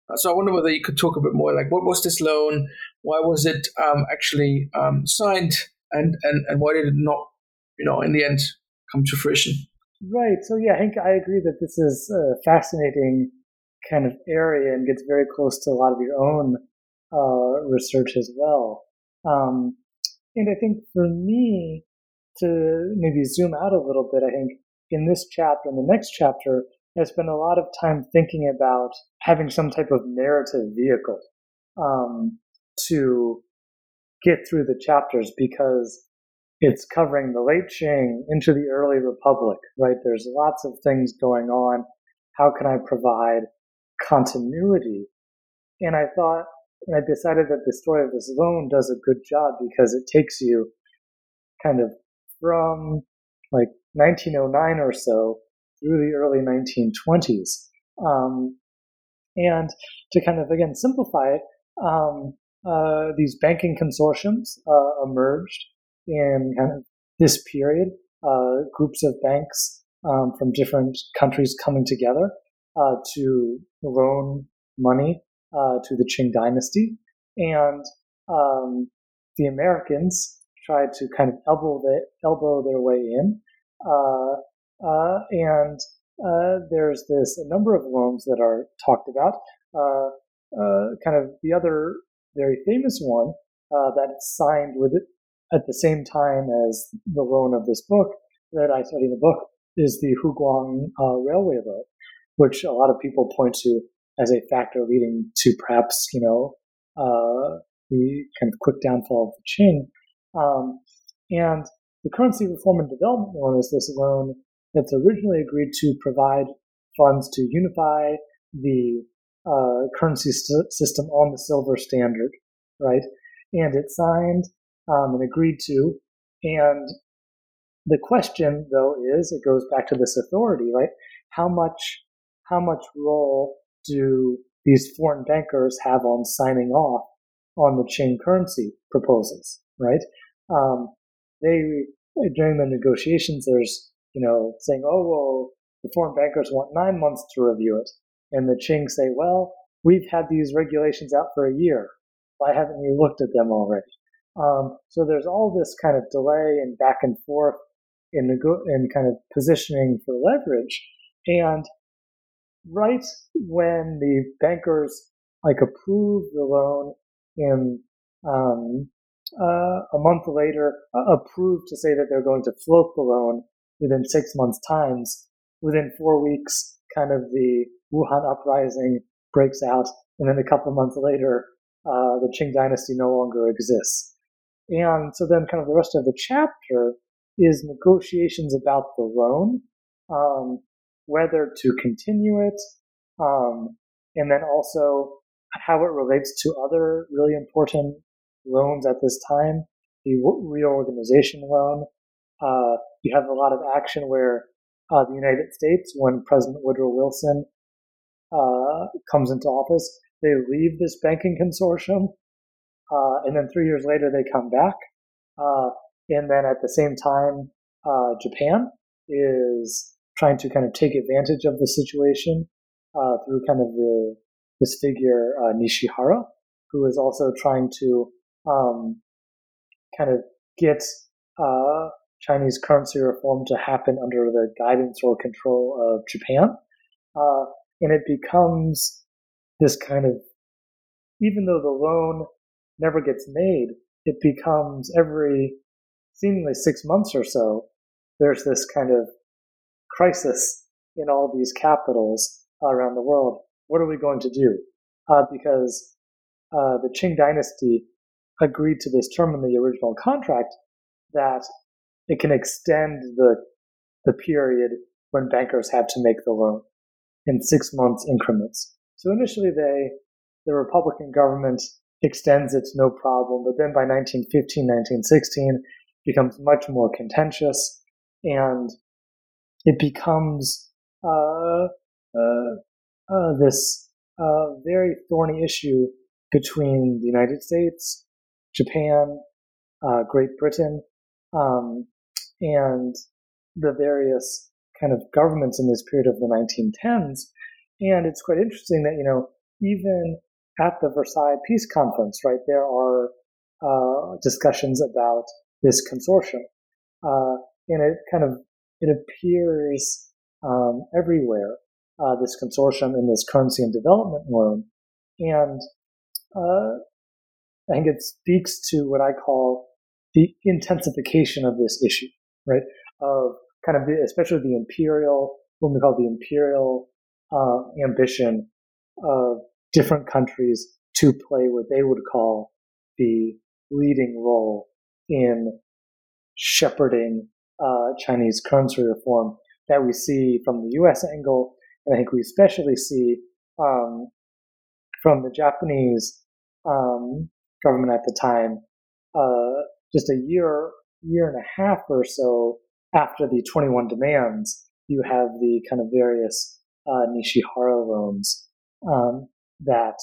Uh, so I wonder whether you could talk a bit more, like what was this loan? Why was it um, actually um, signed, and, and and why did it not, you know, in the end come to fruition? Right. So yeah, I think I agree that this is a fascinating kind of area and gets very close to a lot of your own uh, research as well. Um, and I think for me to maybe zoom out a little bit, I think in this chapter and the next chapter, I spend a lot of time thinking about having some type of narrative vehicle um, to get through the chapters because it's covering the late Qing into the early Republic, right? There's lots of things going on. How can I provide continuity? And I thought, and I decided that the story of this loan does a good job because it takes you kind of from like 1909 or so through the early 1920s. Um, and to kind of, again, simplify it, um, uh, these banking consortiums uh, emerged in kind of this period, uh, groups of banks um, from different countries coming together uh, to loan money uh, to the Qing dynasty. And um, the Americans tried to kind of elbow, the, elbow their way in. Uh, uh, and uh, there's this a number of loans that are talked about. kind of the other very famous one that's signed with it at the same time as the loan of this book that I study in the book is the Huguang uh, Railway Loan, which a lot of people point to as a factor leading to perhaps, you know, uh, the kind of quick downfall of the Qing. Um, and the currency reform and development loan is this loan that's originally agreed to provide funds to unify the uh, currency st- system on the silver standard, right? And it signed um, and agreed to. And the question, though, is it goes back to this authority, right? How much, how much role do these foreign bankers have on signing off on the Qing currency proposals, right? Um, they during the negotiations, there's you know saying, oh well, the foreign bankers want nine months to review it, and the Qing say, well, we've had these regulations out for a year. Why haven't you looked at them already? Um, so there's all this kind of delay and back and forth in the in kind of positioning for leverage, and right when the bankers like approve the loan in um, a month later uh, approved to say that they're going to float the loan within six months times. Within four weeks kind of the wuhan uprising breaks out and then a couple of months later uh, the qing dynasty no longer exists. And so then kind of the rest of the chapter is negotiations about the loan um, whether to continue it, um, and then also how it relates to other really important loans at this time. The reorganization loan. Uh, you have a lot of action where uh, the United States, when President Woodrow Wilson uh, comes into office, they leave this banking consortium, uh, and then three years later they come back. Uh, and then at the same time, uh, Japan is trying to kind of take advantage of the situation uh, through kind of the this figure uh, Nishihara, who is also trying to um, kind of get uh, Chinese currency reform to happen under the guidance or control of Japan, uh, and it becomes this kind of even though the loan never gets made, it becomes every seemingly six months or so. There's this kind of crisis in all these capitals around the world. What are we going to do? Uh, because uh, the Qing dynasty agreed to this term in the original contract that it can extend the the period when bankers had to make the loan in six months increments. So initially, they the Republican government extends it no problem, but then by 1915, 1916, becomes much more contentious, and it becomes uh, uh, uh, this uh, very thorny issue between the United States, Japan, uh, Great Britain, um, and the various kind of governments in this period of the 1910s. And it's quite interesting that, you know, even at the Versailles Peace Conference, right, there are uh, discussions about this consortium. Uh, and it kind of, it appears um, everywhere, uh, this consortium in this currency and development loan. And uh, I think it speaks to what I call the intensification of this issue, right? Of kind of the, especially the imperial, what we call the imperial uh, ambition of different countries to play what they would call the leading role in shepherding uh, Chinese currency reform that we see from the U.S. angle, and I think we especially see um, from the Japanese um, government at the time, uh, just a year, year and a half or so after the 21 demands, you have the kind of various uh, Nishihara loans um, that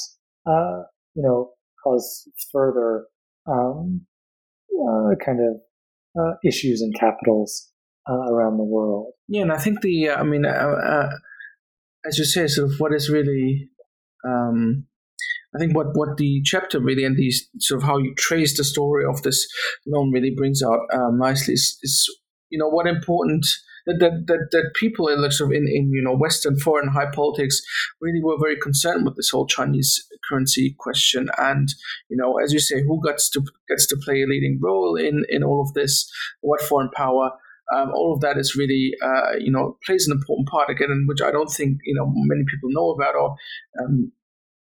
uh, you know cause further um, uh, kind of uh, issues in capitals uh, around the world. Yeah, and I think the I mean, as you say, sort of what is really um, I think what, what the chapter really and these sort of how you trace the story of this loan really brings out um, nicely is, is, you know what important that that, that, that people in sort of in, in you know Western foreign high politics really were very concerned with this whole Chinese currency question. And you know as you say who gets to gets to play a leading role in in all of this what foreign power um, all of that is really, uh, you know, plays an important part again, which I don't think you know many people know about or um,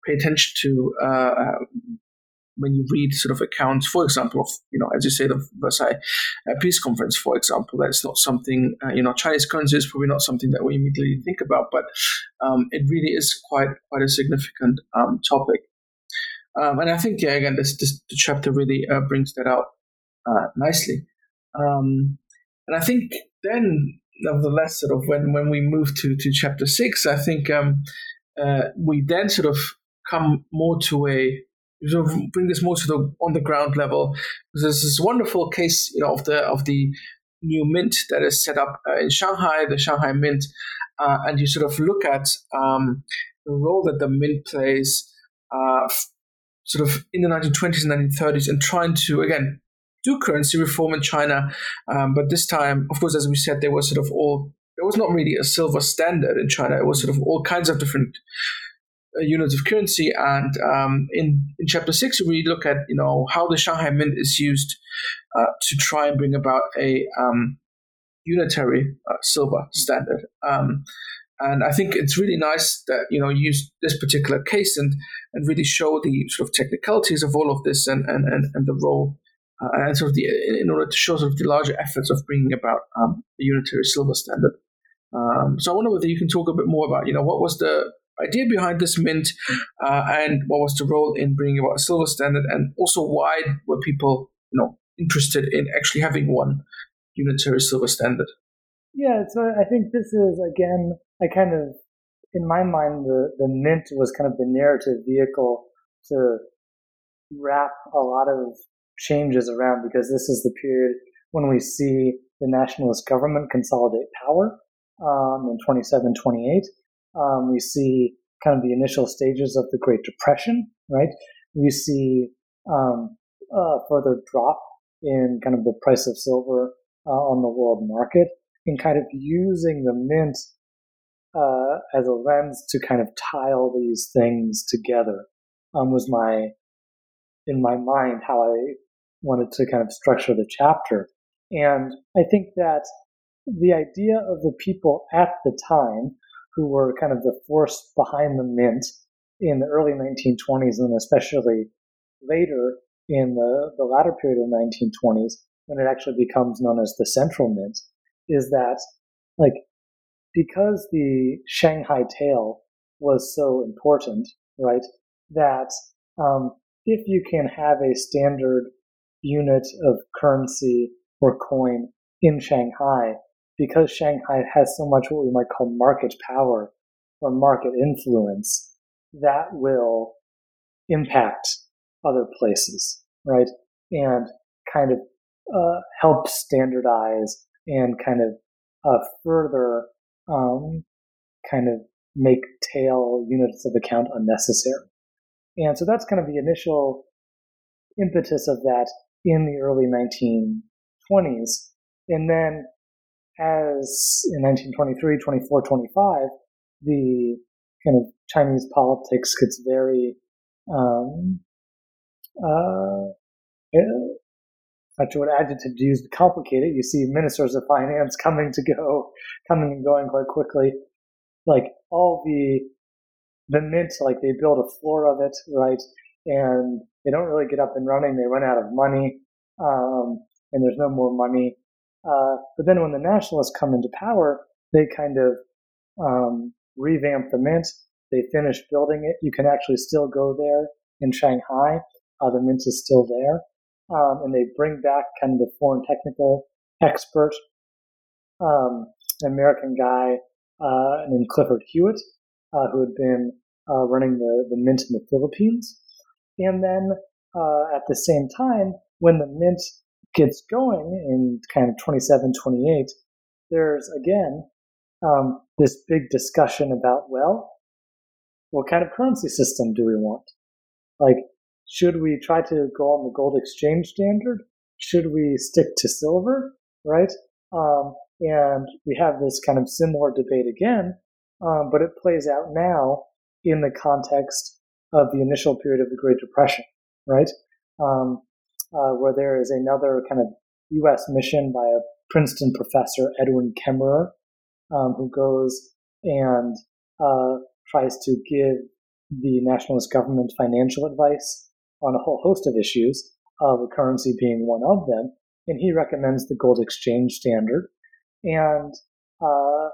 pay attention to uh, uh, when you read sort of accounts, for example, of you know, as you say, the Versailles uh, Peace Conference, for example, that's not something uh, you know, Chinese currency is probably not something that we immediately think about, but um, it really is quite quite a significant um, topic. Um, and I think, yeah, again, this, this the chapter really uh, brings that out uh, nicely. Um, and I think then, nevertheless, sort of when when we move to to chapter six, I think um, we then sort of come more to a sort of bring this more to the on the ground level. There's this wonderful case, you know, of the of the new mint that is set up uh, in Shanghai, the Shanghai Mint, uh, and you sort of look at um, the role that the mint plays, uh, sort of in the 1920s and 1930s, and trying to again do currency reform in China, um, but this time, of course, as we said, there was sort of all there was not really a silver standard in China. It was sort of all kinds of different units of currency. And um, in, in chapter six, we look at you know how the Shanghai Mint is used uh, to try and bring about a um, unitary uh, silver standard. Um, and I think it's really nice that you know use this particular case and and really show the sort of technicalities of all of this and and and, and the role. Uh, and sort of the in order to show sort of the larger efforts of bringing about um, a unitary silver standard. Um, so I wonder whether you can talk a bit more about you know what was the idea behind this mint uh, and what was the role in bringing about a silver standard and also why were people you know interested in actually having one unitary silver standard? Yeah so i think this is again i kind of in my mind the, the mint was kind of the narrative vehicle to wrap a lot of changes around because this is the period when we see the nationalist government consolidate power um, in 27 28 um, we see kind of the initial stages of the Great Depression, right? We see um, a further drop in kind of the price of silver uh, on the world market, and kind of using the mint uh, as a lens to kind of tie all these things together um, was my in my mind how I wanted to kind of structure the chapter. And I think that the idea of the people at the time who were kind of the force behind the mint in the early 1920s and especially later in the, the latter period of 1920s when it actually becomes known as the central mint is that like because the Shanghai tael was so important, right? That um, if you can have a standard unit of currency or coin in Shanghai, because Shanghai has so much what we might call market power or market influence, that will impact other places, right? And kind of uh, help standardize and kind of uh, further um, kind of make tael units of account unnecessary. And so that's kind of the initial impetus of that in the early 1920s. And then as in 1923, 24, 25, the kind of Chinese politics gets very um, uh, not sure what adjective to use to complicate it. You see ministers of finance [laughs] coming to go, coming and going quite quickly. Like all the the mint, like they build a floor of it, right? And they don't really get up and running. They run out of money, um, and there's no more money. Uh, but then when the nationalists come into power, they kind of um, revamp the mint. They finish building it. You can actually still go there in Shanghai. Uh, the mint is still there. Um, and they bring back kind of the foreign technical expert, um, an American guy uh, named Clifford Hewitt, uh, who had been uh, running the, the mint in the Philippines. And then uh, at the same time, when the mint gets going in kind of 27, 28, there's again um, this big discussion about, well, what kind of currency system do we want? Like, should we try to go on the gold exchange standard? Should we stick to silver? Right? Um, and we have this kind of similar debate again, um, but it plays out now in the context of the initial period of the Great Depression, right? Um, uh, where there is another kind of U.S. mission by a Princeton professor, Edwin Kemmerer, um, who goes and uh, tries to give the nationalist government financial advice on a whole host of issues, uh, currency being one of them. And he recommends the gold exchange standard. And uh,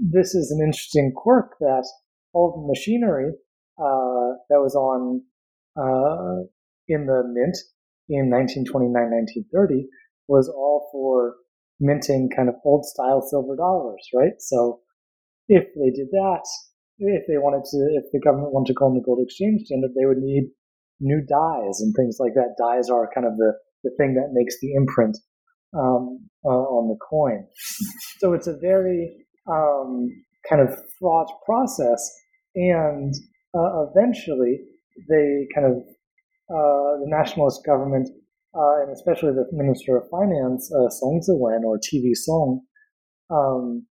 this is an interesting quirk that all the machinery uh, that was on uh, in the mint in 1929, 1930 was all for minting kind of old style silver dollars, right? So if they did that, if they wanted to, if the government wanted to on the gold exchange standard, they would need new dies and things like that. Dies are kind of the, the thing that makes the imprint um, uh, on the coin. So it's a very um, kind of fraught process. And uh, eventually, they kind of, the nationalist government, uh, and especially the Minister of Finance, uh, Song Ziwen or TV Song, um,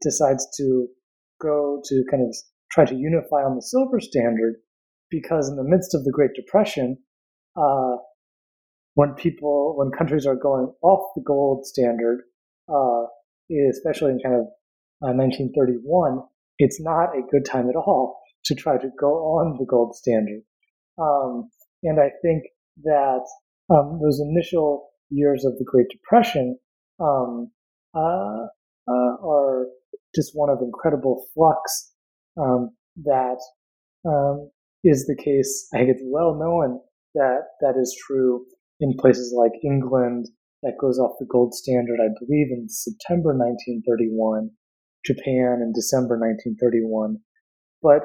decides to go to kind of try to unify on the silver standard because in the midst of the Great Depression, uh, when people, when countries are going off the gold standard, uh, especially in kind of uh, 1931, it's not a good time at all to try to go on the gold standard. Um, and I think that um, those initial years of the Great Depression um, uh, uh, are just one of incredible flux um, that um, is the case. I think it's well known that that is true in places like England that goes off the gold standard, I believe, in September 1931, Japan in December 1931. But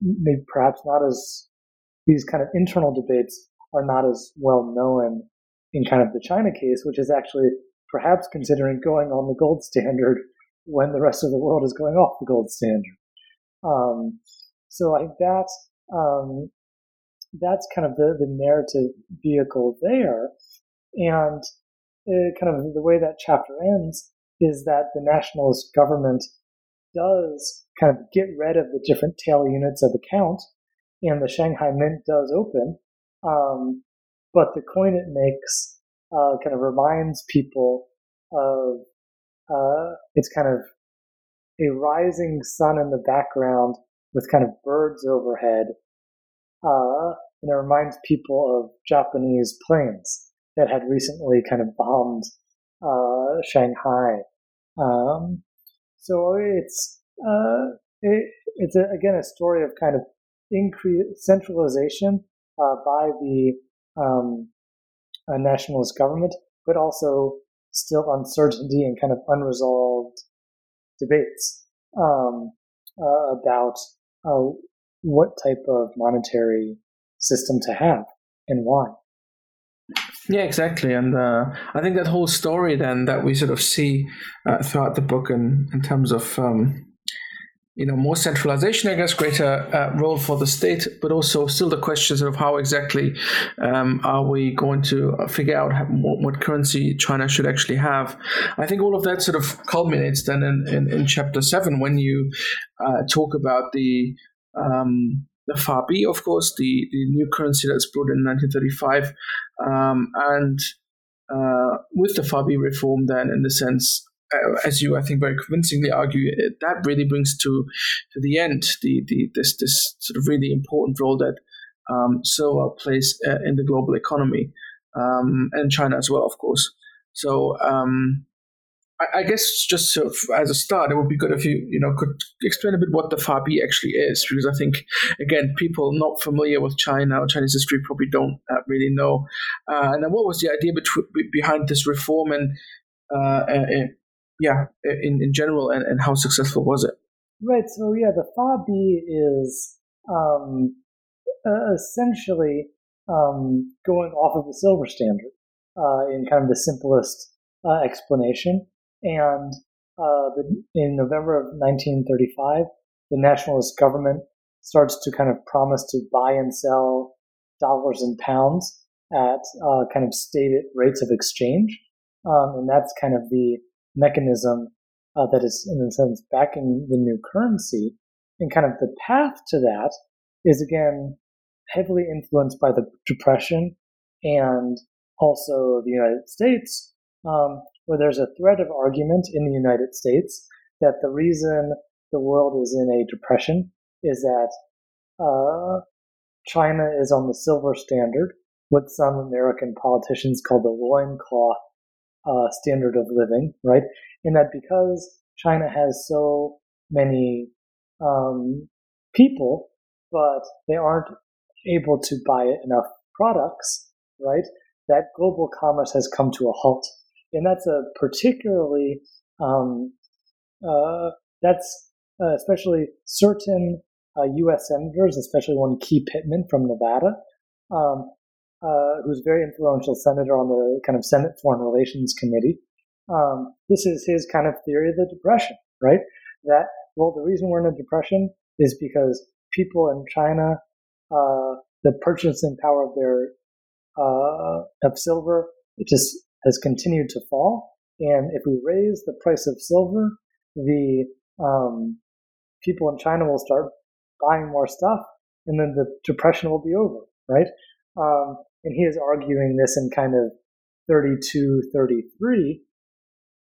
maybe perhaps not as these kind of internal debates are not as well known in kind of the China case, which is actually perhaps considering going on the gold standard when the rest of the world is going off the gold standard. Um, so I think that um, that's kind of the, the narrative vehicle there. And uh, kind of the way that chapter ends is that the nationalist government does kind of get rid of the different tael units of account, and the Shanghai Mint does open. Um, but the coin it makes uh, kind of reminds people of uh, it's kind of a rising sun in the background with kind of birds overhead. Uh, and it reminds people of Japanese planes that had recently kind of bombed uh, Shanghai. Um, so it's uh, it, it's a, again a story of kind of increased centralization uh, by the um, nationalist government, but also still uncertainty and kind of unresolved debates um, uh, about uh, what type of monetary system to have and why. Yeah, exactly, and uh, I think that whole story then that we sort of see uh, throughout the book, in in terms of um, you know more centralization, I guess, greater uh, role for the state, but also still the questions of how exactly um, are we going to figure out what, what, currency China should actually have. I think all of that sort of culminates then in, in, in chapter seven when you uh, talk about the um, the Fabi, of course, the, the new currency that's brought in 1935, um, and uh, with the Fabi reform, then in the sense, as you I think very convincingly argue, that really brings to to the end the, the this this sort of really important role that um, silver plays uh, in the global economy um, and China as well, of course. So um, I, guess just sort of as a start, it would be good if you you know could explain a bit what the Fabi actually is, because I think again people not familiar with China or Chinese history probably don't uh, really know. Uh, and then what was the idea behind this reform and uh, uh yeah, in in general, and, and how successful was it? Right. So yeah, the Fabi is um, essentially um, going off of the silver standard uh, in kind of the simplest uh, explanation. And uh, the, in November of 1935, the nationalist government starts to kind of promise to buy and sell dollars and pounds at uh, kind of stated rates of exchange. Um, and that's kind of the mechanism uh, that is, in a sense, backing the new currency. And kind of the path to that is, again, heavily influenced by the Depression and also the United States, um, where there's a thread of argument in the United States that the reason the world is in a depression is that uh, China is on the silver standard, what some American politicians call the loincloth uh, standard of living, right? And that because China has so many um, people, but they aren't able to buy enough products, right? That global commerce has come to a halt and that's a particularly um, uh, that's uh, especially certain uh, U.S. senators, especially one Key Pittman from Nevada, um, uh, who's a very influential senator on the kind of Senate Foreign Relations Committee. Um, this is his kind of theory of the depression, right? That well, the reason we're in a depression is because people in China, uh, the purchasing power of their uh, of silver, it just has continued to fall. And if we raise the price of silver, the um, people in China will start buying more stuff, and then the depression will be over, right? Um, and he is arguing this in kind of 32, 33,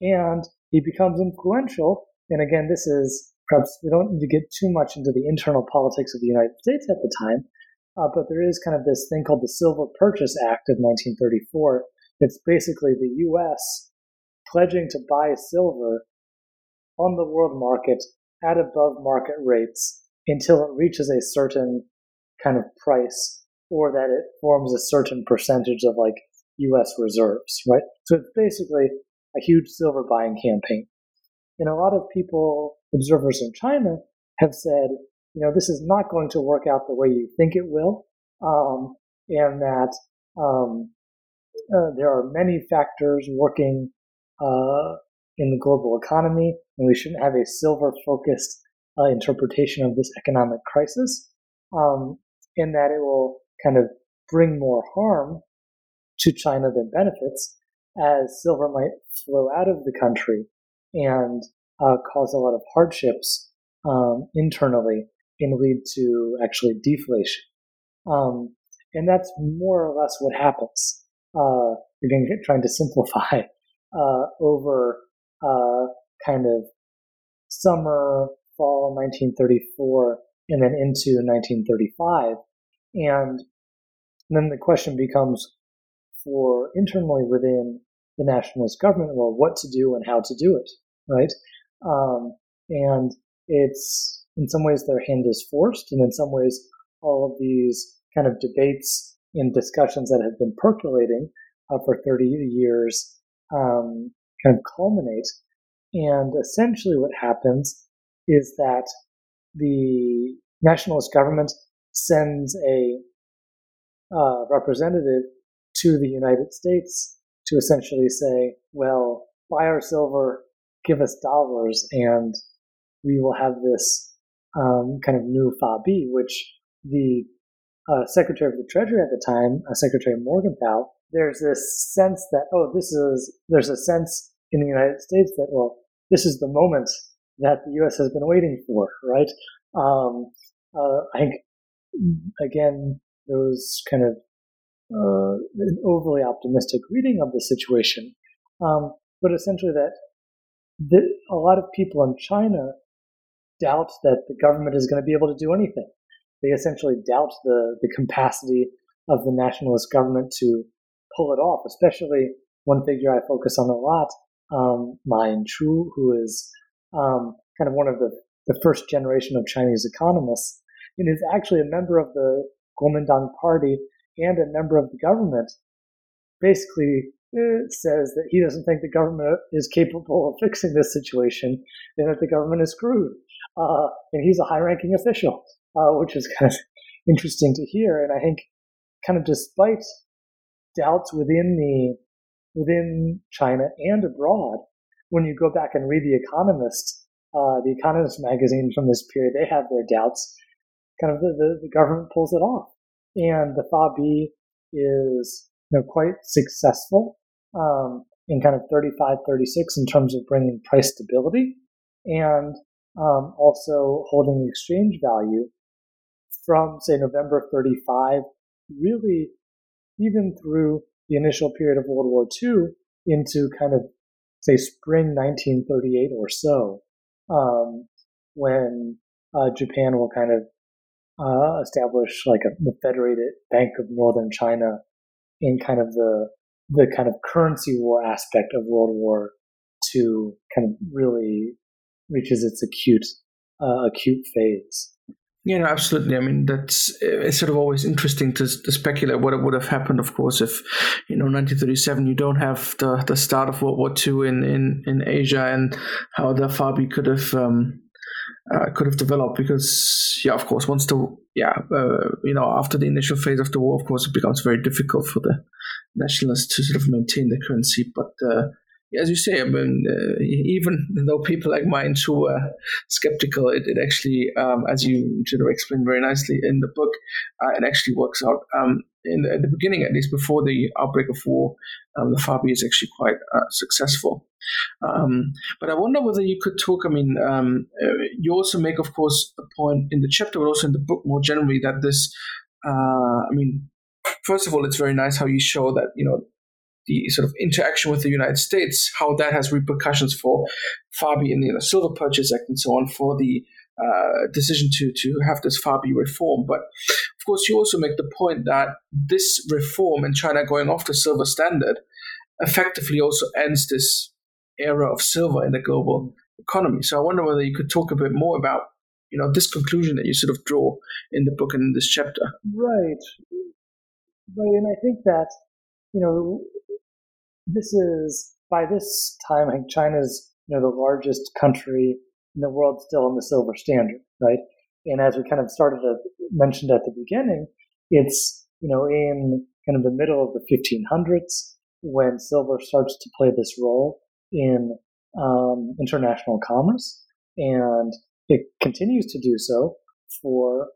and he becomes influential. And again, this is perhaps we don't need to get too much into the internal politics of the United States at the time, uh, but there is kind of this thing called the Silver Purchase Act of 1934 it's basically the US pledging to buy silver on the world market at above market rates until it reaches a certain kind of price or that it forms a certain percentage of like US reserves, right? So it's basically a huge silver buying campaign. And a lot of people, observers in China, have said, you know, this is not going to work out the way you think it will, um, and that um, uh, there are many factors working uh, in the global economy, and we shouldn't have a silver focused uh, interpretation of this economic crisis, um, in that it will kind of bring more harm to China than benefits, as silver might flow out of the country and uh, cause a lot of hardships um, internally and lead to actually deflation. Um, and that's more or less what happens uh, again, [laughs] trying to simplify uh, over uh, kind of summer, fall 1934, and then into 1935. And then the question becomes for internally within the nationalist government, well, what to do and how to do it, right? Um, and it's in some ways their hand is forced, and in some ways all of these kind of debates in discussions that have been percolating uh, for 30 years um, kind of culminate. And essentially, what happens is that the nationalist government sends a uh, representative to the United States to essentially say, well, buy our silver, give us dollars, and we will have this um, kind of new FABI, which the uh, Secretary of the Treasury at the time, uh, Secretary Morgenthau, there's this sense that, oh, this is, there's a sense in the United States that, well, this is the moment that the U.S. has been waiting for, right? Um, uh, I think, again, there was kind of uh, an overly optimistic reading of the situation, um, but essentially that the, a lot of people in China doubt that the government is going to be able to do anything. They essentially doubt the, the capacity of the nationalist government to pull it off, especially one figure I focus on a lot, um, Ma Yinchu, who is um, kind of one of the, the first generation of Chinese economists, and is actually a member of the Kuomintang party and a member of the government, basically uh, says that he doesn't think the government is capable of fixing this situation and that the government is screwed. Uh, and he's a high ranking official, uh, which is [laughs] kind of interesting to hear. And I think, kind of despite doubts within the within China and abroad, when you go back and read The Economist, uh, the Economist magazine from this period, they have their doubts. Kind of the, the, the government pulls it off, and the FABI is you know quite successful um, in kind of 35, 36 in terms of bringing price stability and um, also holding exchange value from say November 35, really even through the initial period of World War II into kind of say spring 1938 or so, um, when uh, Japan will kind of uh, establish like a, the Federated Bank of Northern China in kind of the the kind of currency war aspect of World War II kind of really reaches its acute uh, acute phase. Yeah, no, absolutely. I mean, that's it's sort of always interesting to, to speculate what would have happened. Of course, if you know 1937, you don't have the, the start of World War II in, in, in Asia, and how the FABI could have um, uh, could have developed. Because yeah, of course, once the yeah uh, you know after the initial phase of the war, of course, it becomes very difficult for the nationalists to sort of maintain the currency. But uh, as you say, I mean, uh, even though people like mine who are skeptical, it, it actually, um, as you sort of explained very nicely in the book, uh, it actually works out. Um, in the, at the beginning, at least before the outbreak of war, um, the FABI is actually quite uh, successful. Um, but I wonder whether you could talk. I mean, um, uh, you also make, of course, a point in the chapter, but also in the book more generally that this. Uh, I mean, first of all, it's very nice how you show that you know the sort of interaction with the United States, how that has repercussions for FABI and the Silver Purchase Act and so on for the uh, decision to to have this FABI reform. But of course, you also make the point that this reform in China going off the silver standard effectively also ends this era of silver in the global economy. So I wonder whether you could talk a bit more about you know this conclusion that you sort of draw in the book and in this chapter. Right. Right, and I think that you know this is by this time, China's you know the largest country in the world still on the silver standard, right? And as we kind of started to mentioned at the beginning, it's you know in kind of the middle of the 1500s when silver starts to play this role in um, international commerce, and it continues to do so for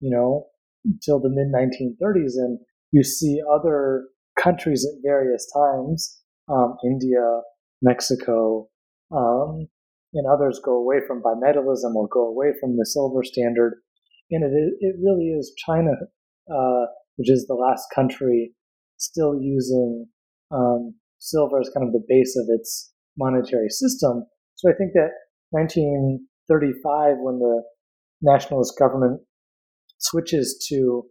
you know until the mid 1930s, and you see other countries at various times, um, India, Mexico, um, and others go away from bimetallism or go away from the silver standard. And it, it really is China, uh, which is the last country still using um, silver as kind of the base of its monetary system. So I think that 1935, when the nationalist government switches to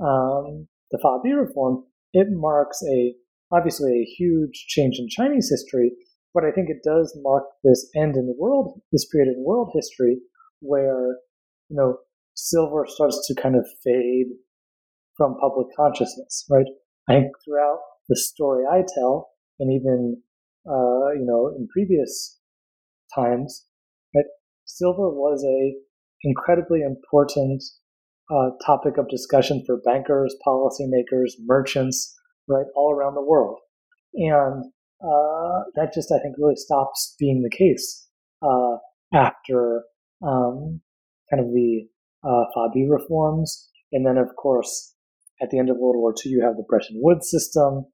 um, the FABI reform, it marks a obviously a huge change in Chinese history, but I think it does mark this end in the world, this period in world history where, you know, silver starts to kind of fade from public consciousness, right? I think throughout the story I tell, and even, uh, you know, in previous times, right, silver was a incredibly important uh, topic of discussion for bankers, policymakers, merchants, right, all around the world. And uh, that just, I think, really stops being the case uh, after um, kind of the uh, FABI reforms. And then, of course, at the end of World War II, you have the Bretton Woods system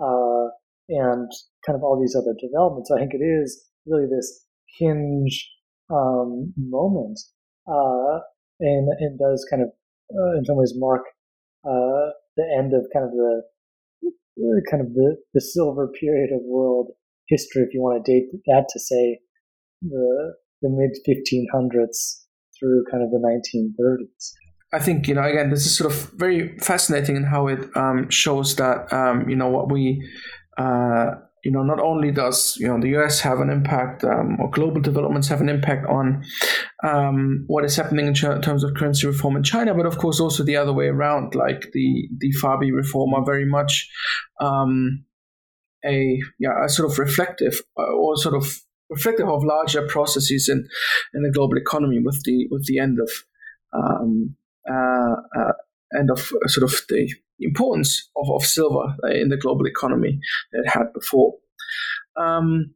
uh, and kind of all these other developments. So I think it is really this hinge um, moment uh, and, and does kind of, uh, in some ways, mark uh, the end of kind of the kind of the, the silver period of world history, if you want to date that to say the the mid 1500s through kind of the 1930s. I think you know again this is sort of very fascinating in how it um, shows that um, you know what we uh, you know not only does you know the US have an impact um, or global developments have an impact on um, what is happening in ch- terms of currency reform in China, but of course also the other way around, like the the FABI reform are very much um, a yeah a sort of reflective uh, or sort of reflective of larger processes in in the global economy with the with the end of um, uh, uh, end of sort of the importance of, of silver uh, in the global economy that it had before. Um,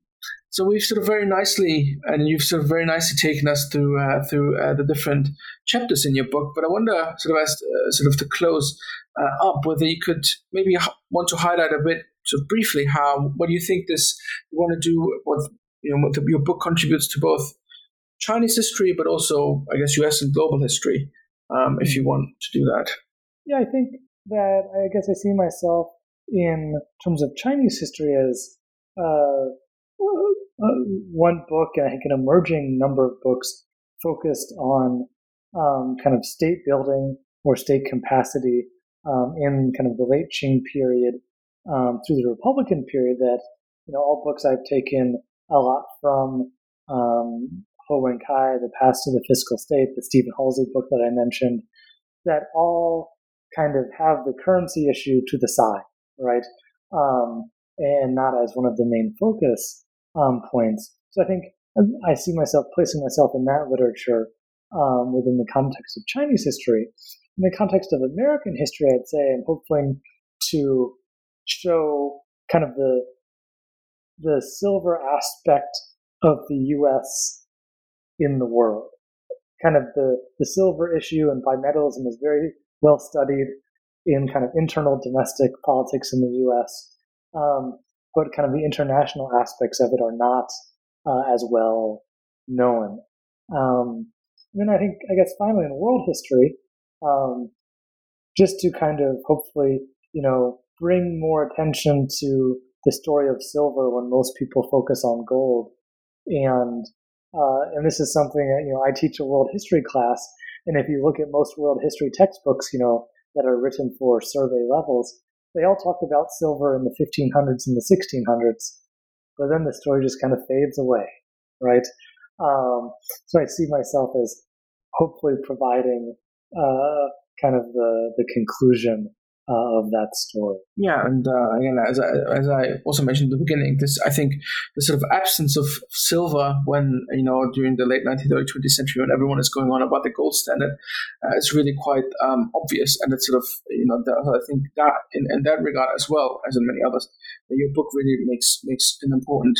so we've sort of very nicely, and you've sort of very nicely taken us through uh, through uh, the different chapters in your book. But I wonder, sort of as uh, sort of to close uh, up, whether you could maybe want to highlight a bit, sort of briefly, how what do you think this you want to do? What you know, what the, your book contributes to both Chinese history, but also, I guess, U.S. and global history, um, if you want to do that. Yeah, I think that I guess I see myself in terms of Chinese history as uh, one book, I think an emerging number of books focused on um, kind of state building or state capacity um, in kind of the late Qing period um, through the Republican period. That you know, all books I've taken a lot from um, Ho Wen Kai, The Path of the Fiscal State, the Stephen Halsey book that I mentioned, that all kind of have the currency issue to the side, right? Um, and not as one of the main focus um, points. So I think I see myself placing myself in that literature um, within the context of Chinese history. In the context of American history, I'd say I'm hoping to show kind of the the silver aspect of the U.S. in the world. Kind of the, the silver issue and bimetallism is very well studied in kind of internal domestic politics in the U.S. Um, but kind of the international aspects of it are not uh, as well known. Um, and then I think, I guess, finally in world history, um, just to kind of hopefully, you know, bring more attention to the story of silver when most people focus on gold. And uh, and this is something that you know I teach a world history class, and if you look at most world history textbooks, you know that are written for survey levels, they all talk about silver in the 1500s and the 1600s, but then the story just kind of fades away, right? Um, so I see myself as hopefully providing uh, kind of the the conclusion uh, of that story. Yeah, and uh, again, as I, as I also mentioned at the beginning, this I think the sort of absence of silver when you know during the late 19th, early 20th century, when everyone is going on about the gold standard, uh, is really quite um, obvious, and it's sort of you know the, I think that in, in that regard as well as in many others, your book really makes makes an important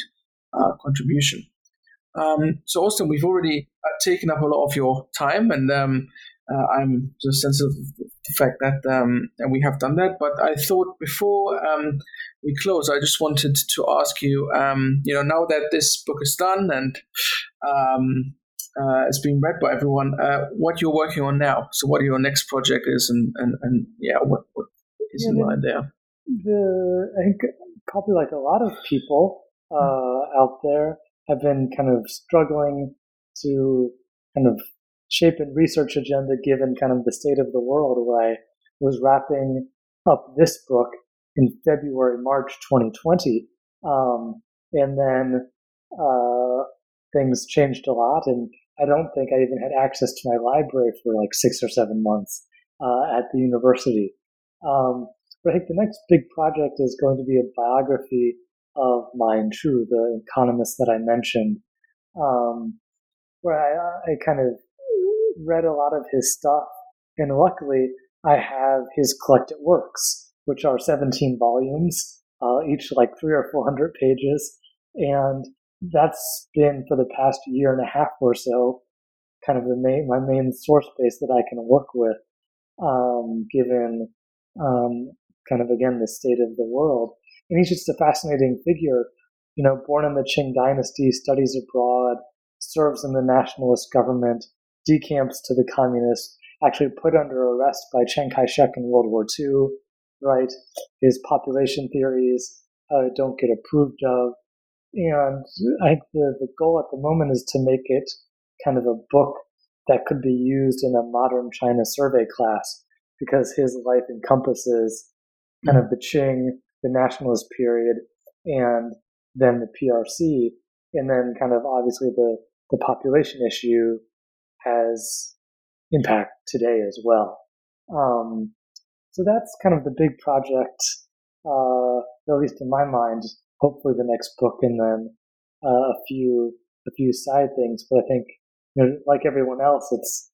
uh, contribution. Um, so, Austin, we've already uh, taken up a lot of your time, and um, I'm just sensitive to the fact that um, we have done that. But I thought before um, we close, I just wanted to ask you, um, you know, now that this book is done and um, uh, it's being read by everyone, uh, what you're working on now. So, what your next project is, and and, and yeah, what, what is yeah, in mind there? The I think probably like a lot of people uh, out there have been kind of struggling to kind of shape and research agenda given kind of the state of the world where I was wrapping up this book in February, March 2020. Um, and then uh, things changed a lot, and I don't think I even had access to my library for like six or seven months uh, at the university. Um, but I think the next big project is going to be a biography of Ma Yinchu, the economist that I mentioned, um, where I, I kind of read a lot of his stuff And luckily, I have his collected works, which are 17 volumes, uh, each like three or 400 pages. And that's been for the past year and a half or so, kind of the main, my main source base that I can work with, um, given, um, kind of again, the state of the world. And he's just a fascinating figure, you know, born in the Qing dynasty, studies abroad, serves in the nationalist government, decamps to the communists, actually put under arrest by Chiang Kai-shek in World War II, right? His population theories uh, don't get approved of. And I think the, the goal at the moment is to make it kind of a book that could be used in a modern China survey class because his life encompasses kind of the Qing, the nationalist period, and then the PRC, and then kind of obviously the, the population issue has impact today as well. Um, so that's kind of the big project, uh, at least in my mind. Hopefully, the next book, and then uh, a few a few side things. But I think, you know, like everyone else, it's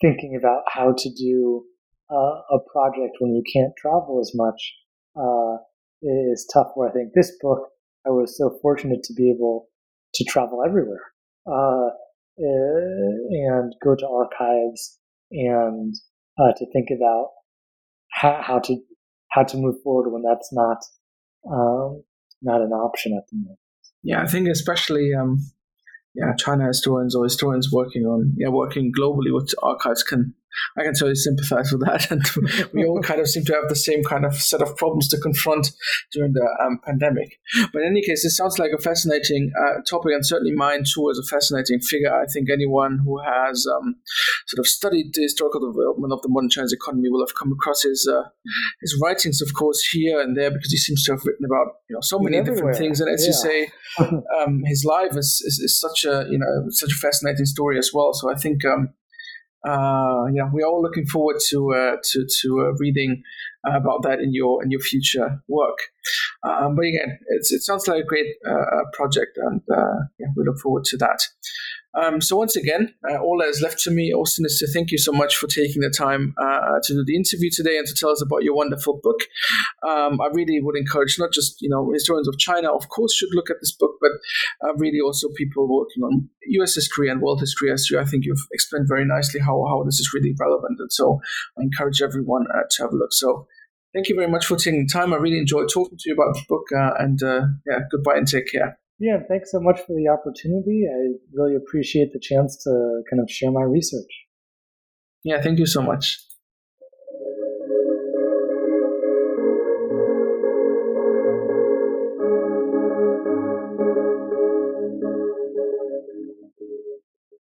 thinking about how to do uh, a project when you can't travel as much uh, is tough. Where I think this book, I was so fortunate to be able to travel everywhere uh, and go to archives and uh, to think about how, how, to how to move forward when that's not um, not an option at the moment. Yeah, I think especially um, yeah, China historians or historians working on yeah working globally with archives can I can totally sympathize with that. [laughs] And we all kind of seem to have the same kind of set of problems to confront during the um, pandemic. But in any case, it sounds like a fascinating uh, topic, and certainly Ma Yinchu is a fascinating figure. I think anyone who has um, sort of studied the historical development of the modern Chinese economy will have come across his uh, his writings, of course, here and there, because he seems to have written about you know so many different things. And as yeah. you say, [laughs] um, his life is, is, is, such a you know such a fascinating story as well. So I think um, uh, yeah, we're all looking forward to uh, to to uh, reading about that in your in your future work. Um, but again, it sounds like a great uh, project, and uh, yeah, we look forward to that. Um, so once again, uh, all that is left to me, Austin, is to thank you so much for taking the time uh, to do the interview today and to tell us about your wonderful book. Um, I really would encourage not just you know historians of China, of course, should look at this book, but uh, really also people working on U.S. history and world history. As you, I think you've explained very nicely how how this is really relevant, and so I encourage everyone uh, to have a look. So. Thank you very much for taking the time. I really enjoyed talking to you about the book, uh, and uh, yeah, goodbye and take care. Yeah, thanks so much for the opportunity. I really appreciate the chance to kind of share my research. Yeah, thank you so much.